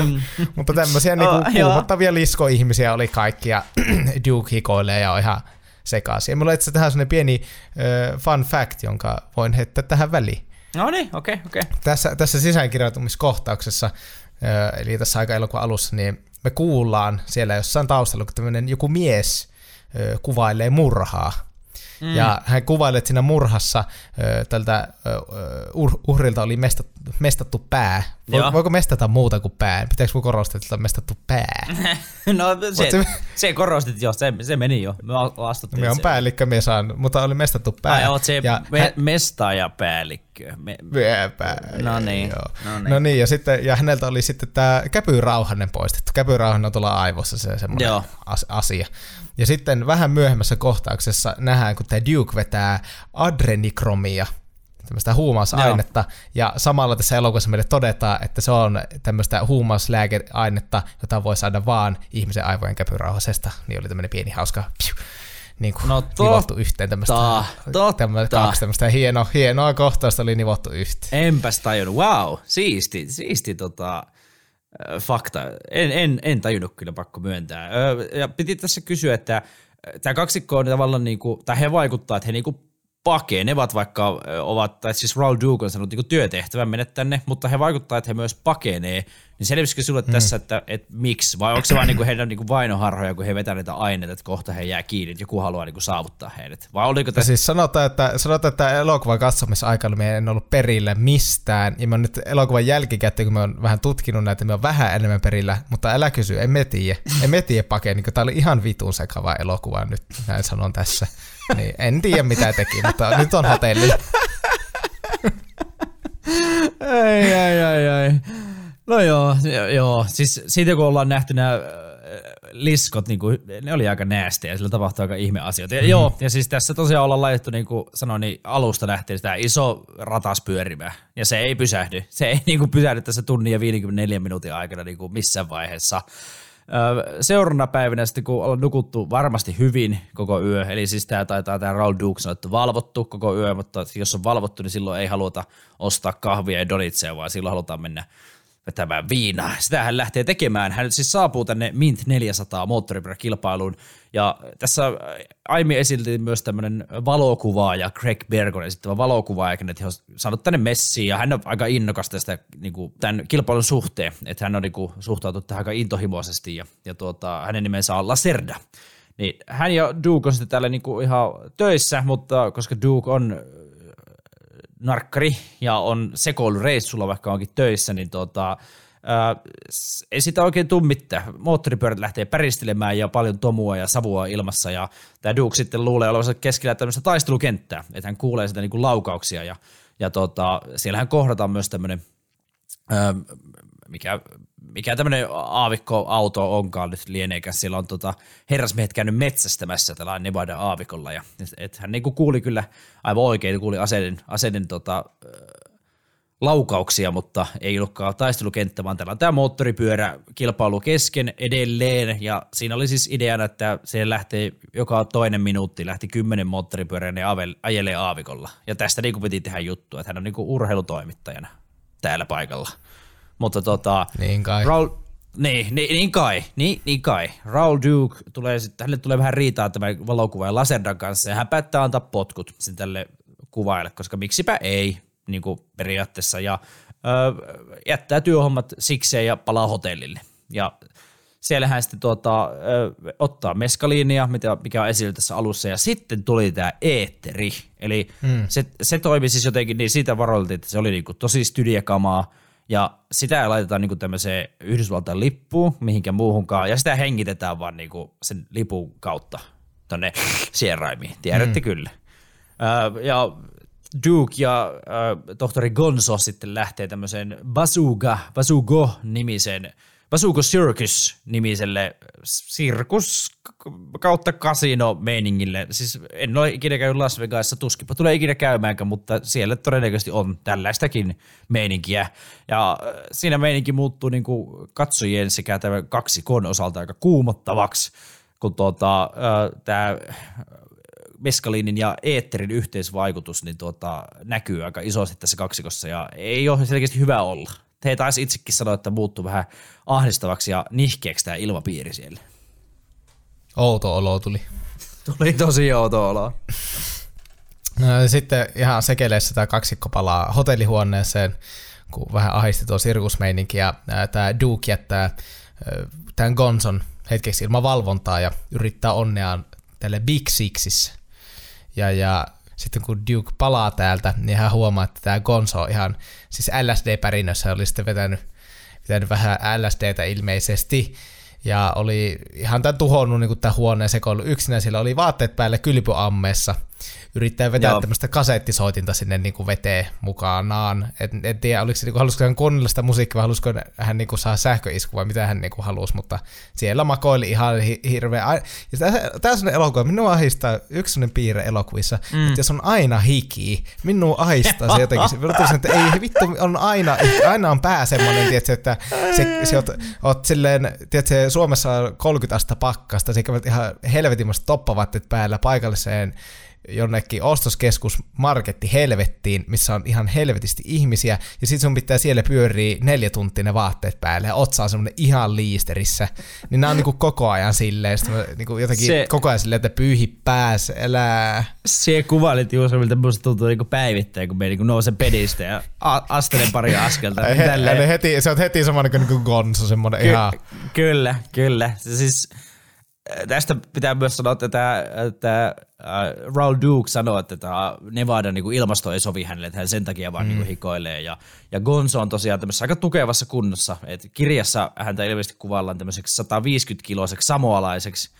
mutta tämmöisiä niinku oh, kuumottavia liskoihmisiä oli kaikki, ja Duke hikoilee ja on ihan sekaisin. Ja mulla on itse tähän sellainen pieni uh, fun fact, jonka voin heittää tähän väliin. No niin, okei, okay, okei. Okay. Tässä, tässä sisäänkirjautumiskohtauksessa, uh, eli tässä aika elokuvan alussa, niin me kuullaan siellä jossain taustalla, kun tämmöinen joku mies uh, kuvailee murhaa. Mm. Ja hän kuvailee, että siinä murhassa tältä uhrilta oli mestat, mestattu pää. Vo, voiko mestata muuta kuin pää? Pitääkö korostaa, että on mestattu pää? no se, se, se korostit jo, se, se meni jo. Me astuttiin Me on päällikkö, me saan, mutta oli mestattu pää. Ai oot se ja me, hän... mestaaja päällikkö. Me, pää, no niin, no niin. No niin, ja, sitten, ja häneltä oli sitten tämä käpyrauhanen poistettu. Käpyrauhanen on tuolla aivossa se semmoinen asia. Ja sitten vähän myöhemmässä kohtauksessa nähdään, kun tämä Duke vetää adrenikromia, tämmöistä huumausainetta, Joo. ja samalla tässä elokuvassa meille todetaan, että se on tämmöistä huumauslääkeainetta, jota voi saada vaan ihmisen aivojen käpyrauhasesta, niin oli tämmöinen pieni hauska piu, niin kuin no nivottu yhteen tämmöistä, tämmöistä, kaksi tämmöistä hieno, hienoa kohtausta oli nivottu yhteen. Enpäs tajunnut, wow, siisti, siisti tota, fakta. En, en, en tajunnut kyllä pakko myöntää. Ja piti tässä kysyä, että tämä kaksikko on tavallaan niin kuin, tai he vaikuttaa, että he niin kuin pakenevat, vaikka ovat, tai siis Raul Duke on sanonut niin työtehtävän mennä tänne, mutta he vaikuttaa, että he myös pakenee. Niin selvisikö sinulle mm. tässä, että, että miksi? Vai onko se vain niin heidän niin vainoharhoja, kun he vetää näitä aineita, että kohta he jää kiinni, että joku haluaa niin saavuttaa heidät? Vai oliko tässä... Siis sanotaan, että, sanotaan, että elokuvan katsomisaikana me en ollut perillä mistään, ja mä nyt elokuvan jälkikäteen, kun mä oon vähän tutkinut näitä, me on vähän enemmän perillä, mutta älä kysy, en me tiedä. En me tiedä pakea, niin tämä oli ihan vitun sekava elokuva nyt, näin sanon tässä. Niin, en tiedä mitä teki, mutta nyt on hotelli. ai, ai, ai, ai. No joo, joo. Siis siitä kun ollaan nähty nämä äh, liskot, niin kuin, ne oli aika näästiä ja sillä tapahtui aika ihme asioita. Ja, mm. Joo, ja siis tässä tosiaan ollaan laitettu, niin kuin sanoin, niin alusta lähtien sitä iso ratas pyörimään. Ja se ei pysähdy. Se ei niin kuin pysähdy tässä tunnin ja 54 minuutin aikana niin kuin missään vaiheessa. Seuraavana päivänä sitten, kun ollaan nukuttu varmasti hyvin koko yö, eli siis tämä taitaa tämä Raul Duke sanoa, että valvottu koko yö, mutta jos on valvottu, niin silloin ei haluta ostaa kahvia ja donitseja, vaan silloin halutaan mennä vetämään viinaa. Sitä hän lähtee tekemään. Hän siis saapuu tänne Mint 400 moottoripyöräkilpailuun. Ja tässä aiemmin esiteltiin myös tämmöinen valokuvaaja, Craig Bergon esittävä valokuvaaja, kenet on saanut tänne messiin. Ja hän on aika innokas tästä niin kuin, tämän kilpailun suhteen. Että hän on niin kuin, suhtautunut tähän aika intohimoisesti. Ja, ja tuota, hänen nimensä on Lacerda. Niin hän ja Duke on sitten täällä niin kuin ihan töissä, mutta koska Duke on narkkari ja on sekoillut reissulla, vaikka onkin töissä, niin tota, ää, ei sitä oikein tuu mitään. Moottoripyörät lähtee päristelemään ja paljon tomua ja savua ilmassa ja tämä Duke sitten luulee olevansa keskellä tämmöistä taistelukenttää, että hän kuulee sitä niin kuin laukauksia ja, ja tota, siellähän kohdataan myös tämmöinen mikä, mikä tämmöinen aavikkoauto onkaan nyt lieneekäs. Siellä on tota, herrasmiehet käynyt metsästämässä tällä Nevada aavikolla. Ja, et hän niinku kuuli kyllä aivan oikein, kuuli aseiden, aseiden tota, laukauksia, mutta ei ollutkaan taistelukenttä, vaan täällä on tämä moottoripyörä kilpailu kesken edelleen, ja siinä oli siis ideana, että se lähtee joka toinen minuutti, lähti kymmenen moottoripyörää ja ajelee aavikolla. Ja tästä niin kuin piti tehdä juttu, että hän on niin urheilutoimittajana täällä paikalla. Mutta tota, niin kai. Raul, niin, niin, niin kai, niin, niin kai. Raul Duke tulee sitten, hänelle tulee vähän riitaa tämän valokuvaajan Laserdan kanssa ja hän päättää antaa potkut sitten tälle kuvaajalle, koska miksipä ei niin kuin periaatteessa ja ö, jättää työhommat sikseen ja palaa hotellille. Ja siellä hän sitten tuota, ö, ottaa meskaliinia, mikä on esillä tässä alussa, ja sitten tuli tämä eetteri. Eli hmm. se, se toimi siis jotenkin, niin siitä varoiltiin, että se oli niinku tosi studiakamaa, ja sitä laitetaan niinku tämmöiseen Yhdysvaltain lippuun, mihinkä muuhunkaan, ja sitä hengitetään vaan niinku sen lipun kautta tonne sieraimiin. Tiedätte mm. kyllä. Öö, ja Duke ja äh, tohtori Gonzo sitten lähtee tämmöiseen Bazooka, Bazoogo-nimiseen Basuko Circus-nimiselle sirkus kautta kasino-meiningille. Siis en ole ikinä käynyt Las Vegasissa, tuskipa tulee ikinä käymäänkään, mutta siellä todennäköisesti on tällaistakin meininkiä. Ja äh, siinä meininki muuttuu niin kuin katsojien sekä tämän kaksikon osalta aika kuumottavaksi, kun tuota, äh, tämä meskaliinin ja eetterin yhteisvaikutus niin tuota, näkyy aika isosti tässä kaksikossa ja ei ole selkeästi hyvä olla he taisi itsekin sanoa, että muuttuu vähän ahdistavaksi ja nihkeäksi tämä ilmapiiri siellä. Outo olo tuli. Tuli tosi outo olo. No, sitten ihan sekeleessä tämä kaksikko palaa hotellihuoneeseen, kun vähän ahisti tuo sirkusmeininki, ja tämä Duke jättää tämän Gonson hetkeksi ilman valvontaa ja yrittää onneaan tälle Big Sixissä. Ja, ja sitten kun Duke palaa täältä, niin hän huomaa, että tämä Gonzo on ihan, siis LSD-pärinnössä oli sitten vetänyt, vetänyt vähän LSDtä ilmeisesti, ja oli ihan tämän tuhonnut niin tämän huoneen sekoilu yksinä, sillä oli vaatteet päällä kylpyammeessa, yrittää vetää Joo. tämmöistä kasettisoitinta sinne niin kuin veteen mukanaan. Et, en tiedä, oliko se, niin kuin, halusiko hän kuunnella sitä musiikkia vai halusiko hän niin kuin, saa sähköisku vai mitä hän niin kuin, halusi, mutta siellä makoili ihan hi- hirveä. Ja tässä on elokuva, minua ahistaa yksi sellainen piirre elokuvissa, mm. että jos on aina hiki, minua ahistaa se jotenkin. Minun tulisi, että ei vittu, on aina, aina on pää semmoinen, tietysti, että se, se oot, oot silleen, tiedätkö, Suomessa on 30 astetta pakkasta, se ihan helvetin toppavatteet päällä paikalliseen jonnekin ostoskeskus marketti helvettiin, missä on ihan helvetisti ihmisiä, ja sit sun pitää siellä pyöriä neljä tuntia ne vaatteet päälle, ja otsa on semmonen ihan liisterissä, niin nämä on niinku koko ajan silleen, niinku jotenkin se, koko ajan silleen, että pyyhi pääs, elää. Se kuvailit juuri, miltä musta tuntuu niinku päivittäin, kun me niinku nousee pedistä ja astelen pari askelta. He, he, heti, se on heti semmoinen kuin niinku Gonzo, semmoinen Ky- ihan... Kyllä, kyllä. Se siis tästä pitää myös sanoa, että tämä, tämä uh, Raul Duke sanoo, että tämä Nevada niin kuin ilmasto ei sovi hänelle, että hän sen takia vaan mm. niin hikoilee. Ja, ja Gonzo on tosiaan tämmöisessä aika tukevassa kunnossa. Et kirjassa häntä ilmeisesti kuvaillaan tämmöiseksi 150-kiloiseksi samoalaiseksi.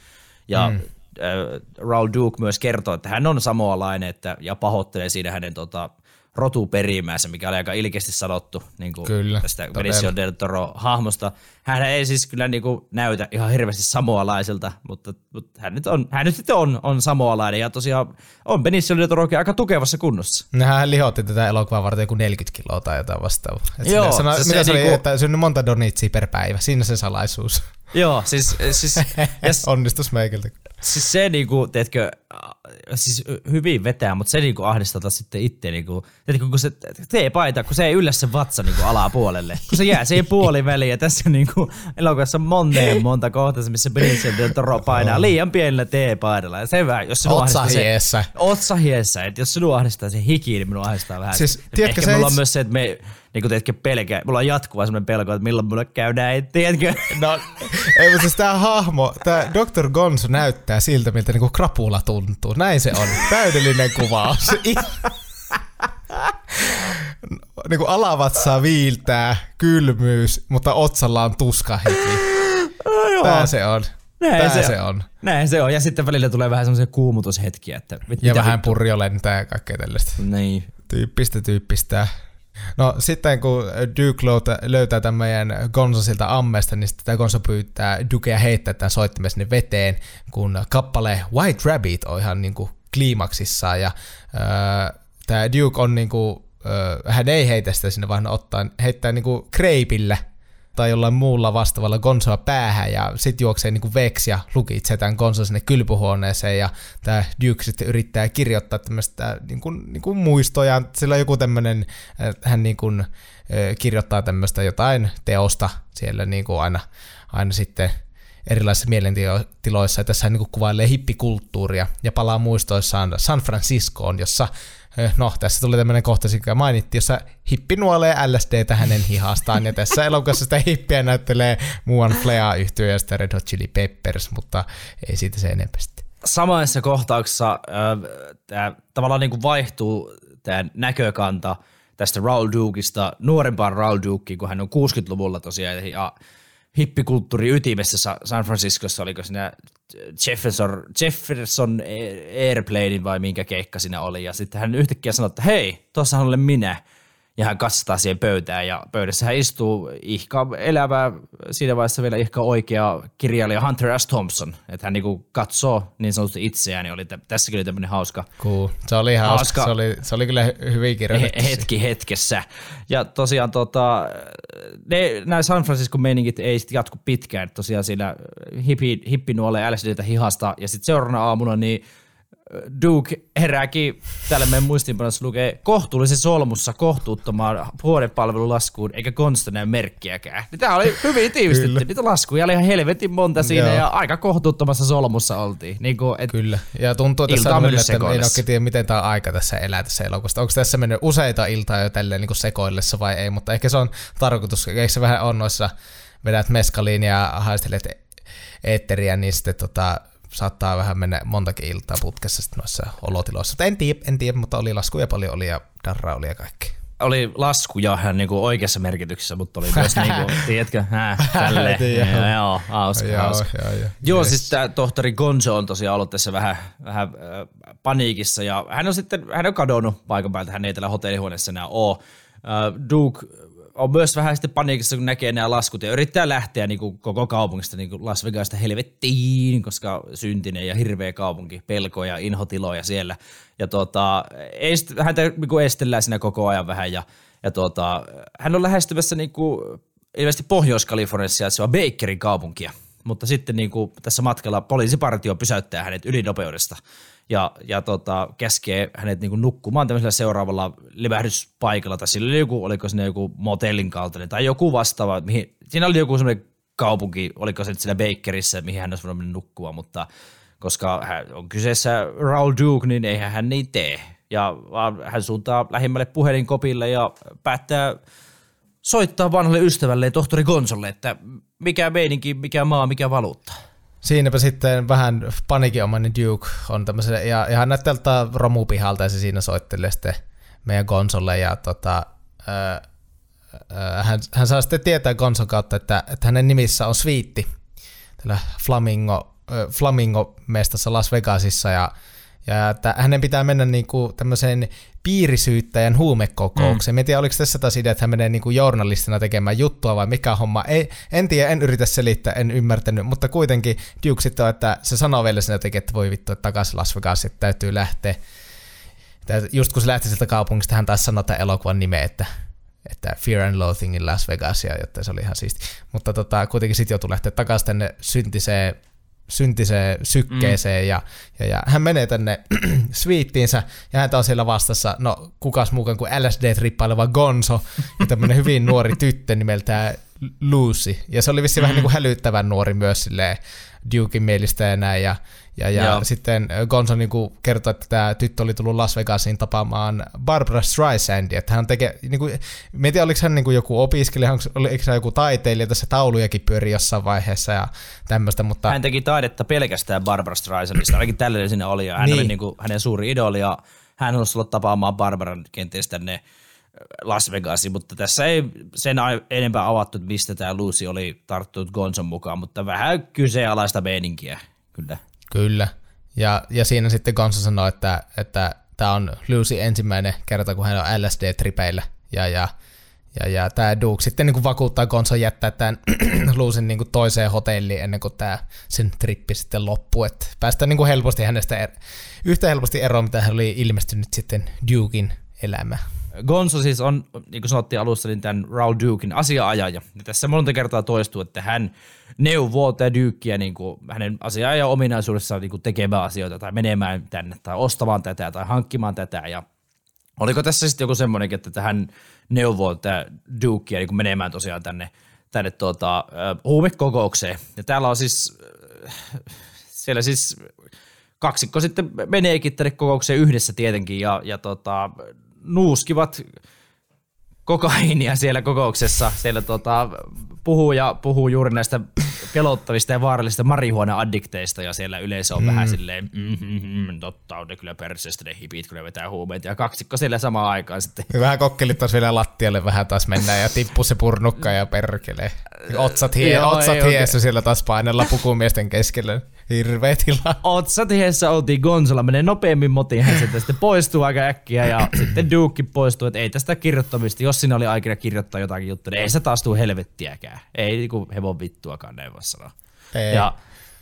Ja mm. uh, Raul Duke myös kertoo, että hän on samoalainen että, ja pahoittelee siinä hänen tota, rotuperimäänsä, mikä oli aika ilkeästi sanottu niin kuin Kyllä, tästä. Benicio del Toro-hahmosta. Hän ei siis kyllä niin kuin näytä ihan hirveästi samoalaiselta, mutta, mutta hän, nyt on, hän nyt sitten on, on samoalainen ja tosiaan on Benicio del Torokin aika tukevassa kunnossa. Nehän lihotti tätä elokuvaa varten joku 40 kiloa tai jotain vastaavaa. Et Joo, sille sano, se- se, se mitä se, oli, niinku- että monta donitsia per päivä. Siinä se salaisuus. Joo, siis, siis, ja s- Onnistus meikältä. siis se niinku, teetkö, siis hyvin vetää, mutta se niinku ahdistaa taas sitten itse niinku, teetkö, kun se T-paita, kun se ei yllä se vatsa niinku alapuolelle, kun se jää siihen puoliväliin ja tässä niinku elokuvassa on moneen monta kohtaa, missä del Toro painaa liian pienellä T-paidalla ja se vähän, jos sinua ahdistaa se, otsahiessä, että jos sinua ahdistaa se hiki, niin minua ahdistaa vähän. Siis, tiedätkö, Ehkä se mulla itse- on myös se, että me, niin kuin teetkö pelkää, mulla on jatkuva sellainen pelko, että milloin mulle käy näin, tiedätkö? No, ei, mutta siis tää hahmo, tää Dr. Gonzo näyttää siltä, miltä niinku krapula tuntuu. Näin se on. Täydellinen kuvaus. I- niinku alavatsaa viiltää, kylmyys, mutta otsalla on tuskahiki. Tää se on. Näin Tää se se, on. on. Näin se on. Ja sitten välillä tulee vähän semmoisia kuumutushetkiä, että mit, Ja mitä vähän vittu? purjo lentää ja kaikkea tällaista. Niin. Tyyppistä tyyppistä. No sitten kun Duke löytää, tämän meidän Gonzo siltä ammesta, niin sitten Gonzo pyytää Dukea heittää tämän soittimen sinne veteen, kun kappale White Rabbit on ihan niinku kliimaksissaan ja öö, tämä Duke on niinku, öö, hän ei heitä sitä sinne, vaan ottaa, heittää niinku kreipillä tai jollain muulla vastaavalla Gonzoa päähän ja sitten juoksee niinku Vex ja lukitsee tämän Gonzo sinne kylpyhuoneeseen ja tämä Duke sitten yrittää kirjoittaa tämmöistä niinku, niinku muistoja, sillä on joku tämmöinen, hän niinku, ö, kirjoittaa tämmöistä jotain teosta siellä niinku aina, aina sitten erilaisissa mielentiloissa. Ja tässä hän niin kuvailee hippikulttuuria ja palaa muistoissaan San Franciscoon, jossa no tässä tuli tämmöinen kohta, joka mainittiin, jossa hippi nuolee LSDtä hänen hihastaan ja tässä elokuvassa sitä hippiä näyttelee muuan Flea yhtyö ja sitten Red Hot Chili Peppers, mutta ei siitä se enempää sitten. Samassa kohtauksessa äh, tämä tavallaan niin kuin vaihtuu tämä näkökanta tästä Raul Dukesta nuorempaan Raul Dukeen, kun hän on 60-luvulla tosiaan ja hippikulttuuri ytimessä Sa- San Franciscossa, oliko siinä Jefferson, Jefferson Airplanein vai minkä keikka siinä oli, ja sitten hän yhtäkkiä sanoi, että hei, tuossahan olen minä, ja hän kastaa siihen pöytään, ja pöydässä hän istuu ihka elävä, siinä vaiheessa vielä ihka oikea kirjailija Hunter S. Thompson, että hän niinku katsoo niin sanotusti itseään, niin oli tä- tässäkin oli tämmöinen hauska Cool. Se oli ihan hauska. Hauska. Se oli, se oli kyllä hy- hyvin kirjoitettu. he- hetki hetkessä. Ja tosiaan tota, ne, nämä San Francisco meiningit ei sit jatku pitkään. Tosiaan siinä hippi, hippi nuolee LSDtä hihasta ja sitten seuraavana aamuna niin Duke herääkin, täällä meidän muistiinpanossa lukee kohtuullisen solmussa kohtuuttomaan vuodepalvelulaskuun, eikä konsta näy merkkiäkään. Niin Tämä oli hyvin tiivistetty. Kyllä. Niitä laskuja oli ihan helvetin monta siinä Joo. ja aika kohtuuttomassa solmussa oltiin. Niin kuin, et, Kyllä. Ja tuntuu tässä Ilta on mennyt että en oikein tiedä, miten tämä aika tässä elää tässä elokuvassa. Onko tässä mennyt useita iltaa jo tälleen niin sekoillessa vai ei, mutta ehkä se on tarkoitus. Eikö se vähän on noissa, vedät meskaliin ja haistelet eetteriä, niin sitten tota, saattaa vähän mennä montakin iltaa putkessa sitten noissa olotiloissa. Mutta en tiedä, en tiedä, mutta oli laskuja paljon oli ja darra oli ja kaikki. oli laskuja hän niinku oikeassa merkityksessä, mutta oli myös niinku, tiedätkö. Tiedä, joo. Joo, joo, hauska, Joo, hauska. joo, joo. Joo, Yes. siis tämä tohtori Gonzo on tosiaan ollut tässä vähän, vähän äh, paniikissa ja hän on sitten, hän on kadonnut paikan päältä, hän ei täällä hotellihuoneessa enää ole. Duke on myös vähän sitten paniikissa, kun näkee nämä laskut ja yrittää lähteä niin kuin koko kaupungista niin kuin Las Vegasista helvettiin, koska syntinen ja hirveä kaupunki, pelkoja ja inhotiloja siellä. Ja tota, ei sit, häntä niin estellään siinä koko ajan vähän ja, ja tota, hän on lähestymässä niin kuin, ilmeisesti Pohjois-Kaliforniassa sijaitseva Bakerin kaupunkia. Mutta sitten niin kuin tässä matkalla poliisipartio pysäyttää hänet ylinopeudesta ja, ja tota, käskee hänet niin nukkumaan tämmöisellä seuraavalla levähdyspaikalla. Tai sillä oli joku, oliko siinä joku motellin kaltainen tai joku vastaava. Mihin, siinä oli joku semmoinen kaupunki, oliko se nyt siellä Bakerissä, mihin hän olisi voinut mennä nukkua, mutta koska hän on kyseessä Raul Duke, niin eihän hän niin tee. Ja vaan hän suuntaa lähimmälle puhelinkopille ja päättää soittaa vanhalle ystävälle tohtori Gonsolle, että mikä meininki, mikä maa, mikä valuutta. Siinäpä sitten vähän panikinomainen Duke on tämmöisen, ja ihan näyttää romupihalta ja se siinä soittelee sitten meidän Gonsolle ja tota, ää, ää, hän, hän saa sitten tietää Gonson kautta, että, että hänen nimissä on sviitti tällä Flamingo, ää, Flamingo-mestassa Las Vegasissa ja, ja että hänen pitää mennä niin kuin tämmöiseen piirisyyttäjän huumekokoukseen. Mm. En tiedä, oliko tässä taas idea, että hän menee niin kuin journalistina tekemään juttua vai mikä homma. Ei, en tiedä, en yritä selittää, en ymmärtänyt, mutta kuitenkin Duke sitten on, että se sanoo vielä sinne jotenkin, että voi vittu, että takaisin Las Vegas, että täytyy lähteä. Just kun se lähti sieltä kaupungista, hän taas sanoi tämän elokuvan nimeä, että että Fear and Loathing in Las Vegas, ja jotta se oli ihan siisti. Mutta tota, kuitenkin sitten joutui lähteä takaisin tänne syntiseen syntiseen sykkeeseen mm. ja, ja, ja, hän menee tänne sviittiinsä ja häntä on siellä vastassa, no kukas mukaan kuin LSD-trippaileva Gonzo ja tämmöinen hyvin nuori tyttö nimeltään Lucy. Ja se oli vissi mm. vähän niin kuin hälyttävän nuori myös silleen Dukein mielistä ja näin. Ja, ja, ja sitten Gonzo niin kuin kertoi, että tämä tyttö oli tullut Las Vegasiin tapaamaan Barbara Streisandia, että hän tekee, niin kuin, en tiedä oliko hän niin kuin joku opiskelija, oliko hän joku taiteilija, tässä taulujakin pyöri jossain vaiheessa ja tämmöistä, mutta... Hän teki taidetta pelkästään Barbara Streisandista, ainakin tällainen sinne oli, ja hän niin. oli niin kuin hänen suuri idoli, ja hän olisi ollut tapaamaan Barbaran kenties tänne Las Vegasiin, mutta tässä ei sen enempää avattu, että mistä tämä Lucy oli tarttunut Gonzon mukaan, mutta vähän kyseenalaista meininkiä, kyllä. Kyllä. Ja, ja siinä sitten Gonzo sanoi, että, että tämä on Lucy ensimmäinen kerta, kun hän on LSD-tripeillä. Ja, ja, ja, ja tämä Duke sitten niin kuin vakuuttaa Gonzo jättää tämän Lucyn niin kuin toiseen hotelliin ennen kuin tämä sen trippi sitten loppuu. Että päästään niin kuin helposti hänestä er, yhtä helposti eroon, mitä hän oli ilmestynyt sitten Dukein elämä. Gonzo siis on, niin kuin sanottiin alussa, niin tämän Raul Dukein asiaajaja. Ja tässä monta kertaa toistuu, että hän neuvoo tätä Dukea niin kuin hänen asiaajan ominaisuudessaan niin kuin tekemään asioita tai menemään tänne tai ostamaan tätä tai hankkimaan tätä. Ja oliko tässä sitten joku semmoinen, että hän neuvoo tätä Dukea niin menemään tosiaan tänne, tänne tuota, huumekokoukseen. Ja täällä on siis, siellä siis kaksikko sitten meneekin tänne kokoukseen yhdessä tietenkin ja, ja tota, nuuskivat kokainia siellä kokouksessa. Siellä tota, puhuu ja puhuu juuri näistä pelottavista ja vaarallisista marihuona-addikteista ja siellä yleisö on mm. vähän silleen, mm-hmm, totta on ne kyllä perseestä ne hipit kyllä vetää huumeita ja kaksikko siellä samaan aikaan sitten. Vähän kokkelit taas vielä lattialle vähän taas mennään ja tippu se purnukka ja perkele. Otsat, hie, Joo, otsat hiessä siellä taas painella pukumiesten keskellä. Hirveä tila. Otsatiheessä oltiin Gonzola, menee nopeammin motiin, hän sitten, sitten poistuu aika äkkiä ja sitten Duke poistuu, että ei tästä kirjoittamista, jos sinä oli aikana kirjoittaa jotakin juttua, niin ei se taas tule helvettiäkään. Ei niinku hevon vittuakaan, näin sanoa. Ei. Ja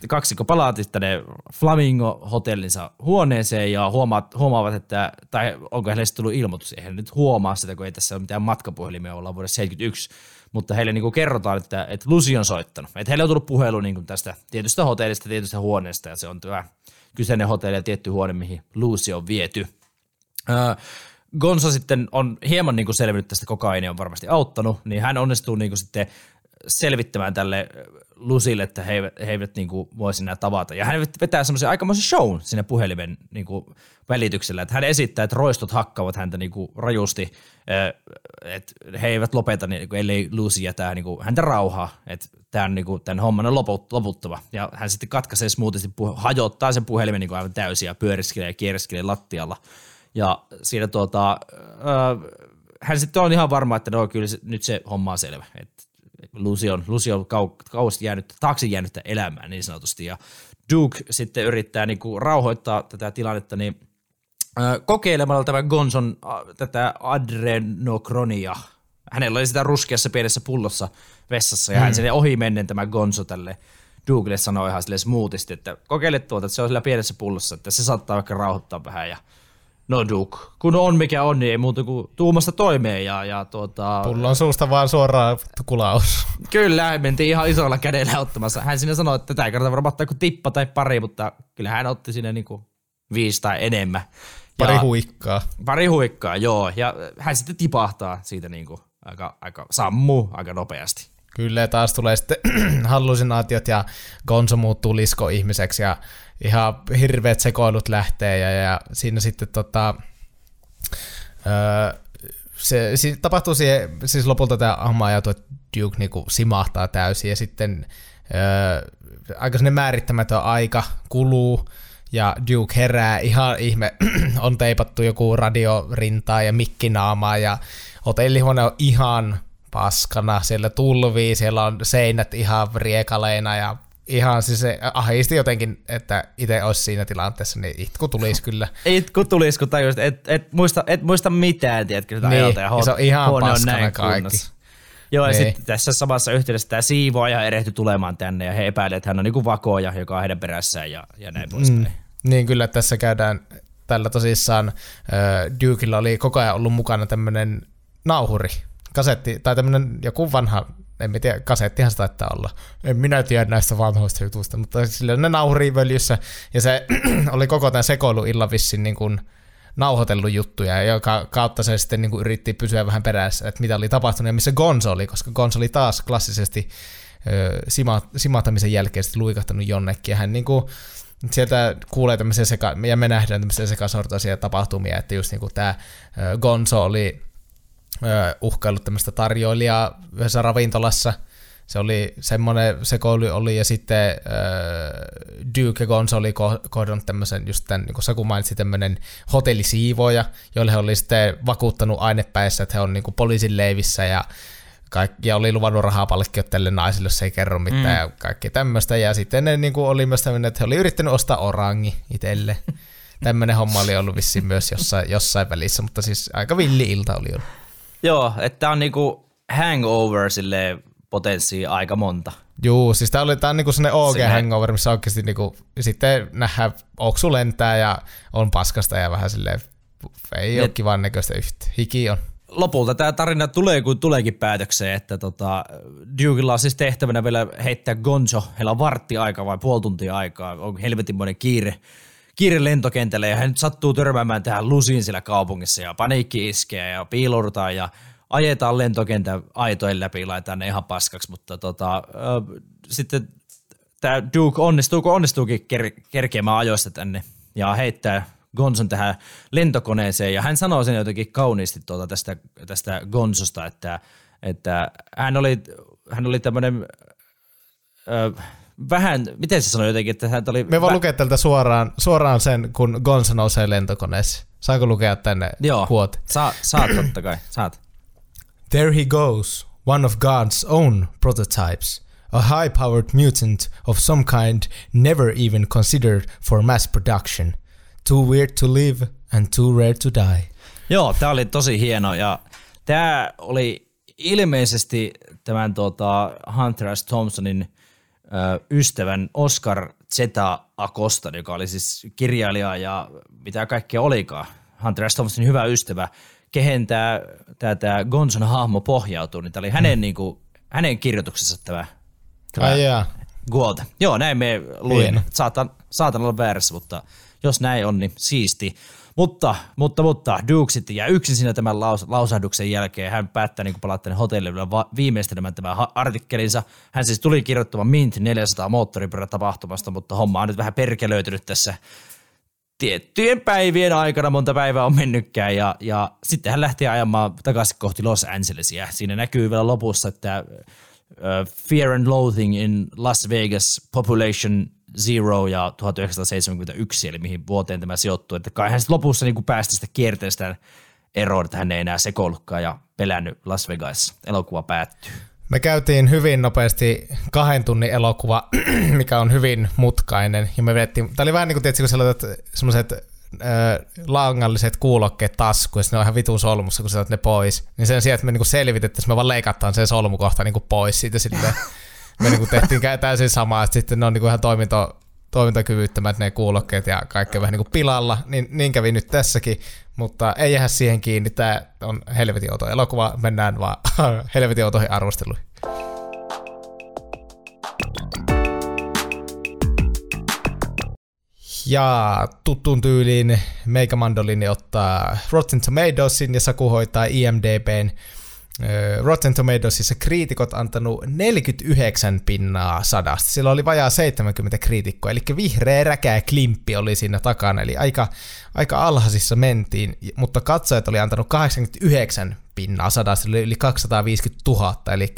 kaksikko palaati tänne Flamingo-hotellinsa huoneeseen ja huomaat, huomaavat, että, tai onko heille tullut ilmoitus, eihän nyt huomaa sitä, kun ei tässä ole mitään matkapuhelimia, olla vuodessa 71, mutta heille niin kuin kerrotaan, että, että Lucy on soittanut. Että heille on tullut puhelu niin kuin tästä tietystä hotellista, tietystä huoneesta, ja se on tämä kyseinen hotelli ja tietty huone, mihin Lucy on viety. Öö, Gonzo sitten on hieman niin kuin selvinnyt tästä kokaini on varmasti auttanut, niin hän onnistuu niin kuin sitten selvittämään tälle Lusille, että he eivät, he eivät niin kuin enää tavata. Ja hän vetää semmoisen aikamoisen shown sinne puhelimen niin kuin välityksellä, että hän esittää, että roistot hakkaavat häntä niin kuin rajusti, että he eivät lopeta, niin kuin, ellei Lucy jätä niin kuin häntä rauhaa, että tämä on niin kuin, tämän homman on loputtava. Ja hän sitten katkaisee smoothisti, hajottaa sen puhelimen niin kuin aivan täysin ja pyöriskelee ja kieriskelee lattialla. Ja siinä tuota, hän sitten on ihan varma, että no kyllä se, nyt se homma on selvä, että Lucy on, kau, kauheasti jäänyt, taakse jäänyt elämään niin sanotusti, ja Duke sitten yrittää niin kuin rauhoittaa tätä tilannetta, niin kokeilemalla tämän Gonson tätä adrenokronia. Hänellä oli sitä ruskeassa pienessä pullossa vessassa, ja mm. hän sinne ohi mennen tämä Gonzo tälle Dukelle sanoi ihan sille smoothisti, että kokeile tuota, että se on sillä pienessä pullossa, että se saattaa vaikka rauhoittaa vähän, ja No Duke, kun on mikä on, niin ei muuta kuin tuumasta toimeen. Ja, ja tuota... on suusta vaan suoraan kulaus. Kyllä, mentiin ihan isolla kädellä ottamassa. Hän sinne sanoi, että tätä kannata varmaan ottaa kuin tippa tai pari, mutta kyllä hän otti sinne niin kuin viisi tai enemmän. Pari ja, huikkaa. Pari huikkaa, joo. Ja hän sitten tipahtaa siitä niin kuin aika, aika sammuu aika nopeasti. Kyllä, taas tulee sitten hallusinaatiot ja Gonzo muuttuu lisko-ihmiseksi ja ihan hirveät sekoilut lähtee ja, ja siinä sitten tota, öö, se, se tapahtuu siihen, siis lopulta tämä homma ajatuu, että Duke niinku simahtaa täysin ja sitten öö, aika määrittämätön aika kuluu ja Duke herää ihan ihme, on teipattu joku radiorintaa ja mikkinaamaa ja hotellihuone on ihan paskana, siellä tulvii, siellä on seinät ihan riekaleina ja ihan siis se ahisti jotenkin, että itse olisi siinä tilanteessa, niin itku tulisi kyllä. Itku tulisi, kun tajusit, et, et, muista, et muista mitään, tiedätkö, sitä Niin, ajalta, ja, ja se on ihan paskana näin kaikki. kunnossa. Joo, ja Niin. sitten tässä samassa yhteydessä tämä siivoaja erehtyi tulemaan tänne, ja he epäilevät, että hän on niinku vakoja, joka on heidän perässään, ja, ja näin poispäin. Mm. Niin kyllä tässä käydään tällä tosissaan äh, Dukella oli koko ajan ollut mukana tämmöinen nauhuri, kasetti, tai tämmöinen joku vanha, en tiedä, kasettihan se taittaa olla. En minä tiedä näistä vanhoista jutuista, mutta sillä ne nauhuri völjyssä, ja se oli koko tämän sekoiluillan vissiin niin kuin nauhoitellut juttuja, joka kautta se sitten niin kuin yritti pysyä vähän perässä, että mitä oli tapahtunut ja missä Gonzo oli, koska Gonzo oli taas klassisesti ö, sima, simahtamisen jälkeen sitten luikahtanut jonnekin, ja hän niin kuin, sieltä kuulee tämmöisiä seka, ja me nähdään tämmöisiä sekasortoisia tapahtumia, että just niinku tämä Gonzo oli uhkaillut tämmöistä tarjoilijaa yhdessä ravintolassa, se oli semmoinen sekoilu oli, ja sitten äh, Duke Gonzo oli ko- kohdannut tämmöisen, just tämän, niin kuin Saku mainitsi, tämmöinen hotellisiivoja, joille he oli sitten vakuuttanut ainepäissä, että he on niin kuin poliisin leivissä, ja kaikki, ja oli luvannut rahapalkkiot tälle naiselle, jos ei kerro mitään, mm. ja kaikki tämmöistä, ja sitten ne niin kuin oli myös tämmöinen, että he oli yrittänyt ostaa orangi itselle. Tämmöinen homma oli ollut vissiin myös jossain, jossain välissä, mutta siis aika villi ilta oli ollut. Joo, että tää on niinku hangover sille potenssia aika monta. Juu, siis tää oli tää on niinku sellainen OG Sinne- hangover, missä oikeasti niinku, sitten nähdään oksu lentää ja on paskasta ja vähän silleen, ei ole Et- kivan näköistä yhtä. Hiki on. lopulta tämä tarina tulee, kun tuleekin päätökseen, että tota, Dukella on siis tehtävänä vielä heittää Gonzo. Heillä on vartti aikaa vai puoli tuntia aikaa. On helvetinmoinen kiire, kiire lentokentälle ja hän nyt sattuu törmäämään tähän lusiin siellä kaupungissa ja paniikki iskee ja piiloudutaan ja ajetaan lentokentän aitojen läpi, laitetaan ne ihan paskaksi, mutta tota, ö, sitten tämä Duke onnistuu, kun onnistuukin ker- kerkeämään ajoista tänne ja heittää Gonzon tähän lentokoneeseen. Ja hän sanoo sen jotenkin kauniisti tuota tästä, tästä Gonzosta, että, että hän oli, hän oli tämmöinen ö, vähän, miten se sanoi jotenkin, että hän oli... Me voi vä- lukea tältä suoraan, suoraan sen, kun Gonzo nousee lentokoneessa. Saanko lukea tänne Joo, quote? Sa, saat totta kai, saat. There he goes, one of God's own prototypes. A high-powered mutant of some kind never even considered for mass production. Too weird to live and too rare to die. Joo, tämä oli tosi hieno ja tämä oli ilmeisesti tämän tuota, Hunter S. Thompsonin ystävän Oscar Zeta Acosta, joka oli siis kirjailija ja mitä kaikkea olikaan. Hunter S. Thompsonin hyvä ystävä, kehen tämä, tämä, tämä Gonzon hahmo pohjautuu, niin tämä oli hänen, niin kuin, hänen kirjoituksessa tämä, tämä Ai jaa. Guolta. Joo, näin me luin. Saatan, saatan olla väärässä, mutta jos näin on, niin siisti. Mutta, mutta, mutta Duke sitten jää yksin siinä tämän laus, lausahduksen jälkeen. Hän päättää niin palata tänne hotellille viimeistelemään tämän artikkelinsa. Hän siis tuli kirjoittamaan Mint 400 moottoripyörä tapahtumasta, mutta homma on nyt vähän perkelöitynyt tässä tiettyjen päivien aikana, monta päivää on mennytkään, ja, ja sitten hän lähti ajamaan takaisin kohti Los Angelesia. Siinä näkyy vielä lopussa, että uh, Fear and Loathing in Las Vegas, Population Zero ja 1971, eli mihin vuoteen tämä sijoittuu. Että kai hän sitten lopussa niin päästi sitä kierteestä eroon, että hän ei enää sekoillutkaan ja pelännyt Las Vegas. Elokuva päättyy. Me käytiin hyvin nopeasti kahden tunnin elokuva, mikä on hyvin mutkainen. Ja me vedettiin, tää oli vähän niin kuin, tietysti, kun sä laitat semmoiset langalliset kuulokkeet taskuun, ja sitten ne on ihan vitun solmussa, kun sä ne pois. Niin sen sijaan, että me niinku selvitettäisiin, me vaan leikataan sen solmukohta niinku pois siitä silleen. Me niinku tehtiin täysin samaa, että sitten ne on niinku ihan toiminto, toimintakyvyttömät ne kuulokkeet ja kaikki vähän niinku pilalla, niin, niin kävi nyt tässäkin, mutta ei jää siihen kiinni, tämä on helvetin outo elokuva, mennään vaan helvetin outoihin arvosteluihin. Ja tuttuun tyyliin Meikä Mandolini ottaa Rotten Tomatoesin ja Saku hoitaa IMDBn. Ö, Rotten Tomatoesissa kriitikot antanut 49 pinnaa sadasta. Sillä oli vajaa 70 kriitikkoa, eli vihreä räkää klimppi oli siinä takana, eli aika, aika alhaisissa mentiin, mutta katsojat oli antanut 89 pinnaa sadasta, eli yli 250 000, eli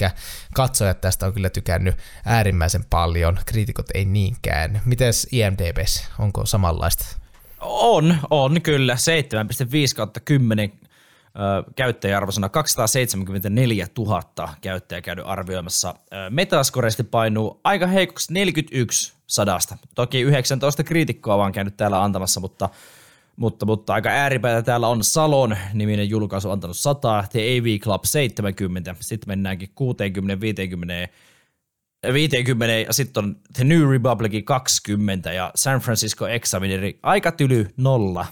katsojat tästä on kyllä tykännyt äärimmäisen paljon, kriitikot ei niinkään. Mites IMDBs, onko samanlaista? On, on kyllä. 7,5 kautta 10 käyttäjäarvosana 274 000 käyttäjää käynyt arvioimassa. Metascoresti painuu aika heikoksi 41 sadasta. Toki 19 kriitikkoa vaan käynyt täällä antamassa, mutta mutta, mutta aika ääripäätä täällä on Salon niminen julkaisu antanut 100, The AV Club 70, sitten mennäänkin 60, 50, 50 ja sitten on The New Republic 20 ja San Francisco Examineri aika tyly nolla.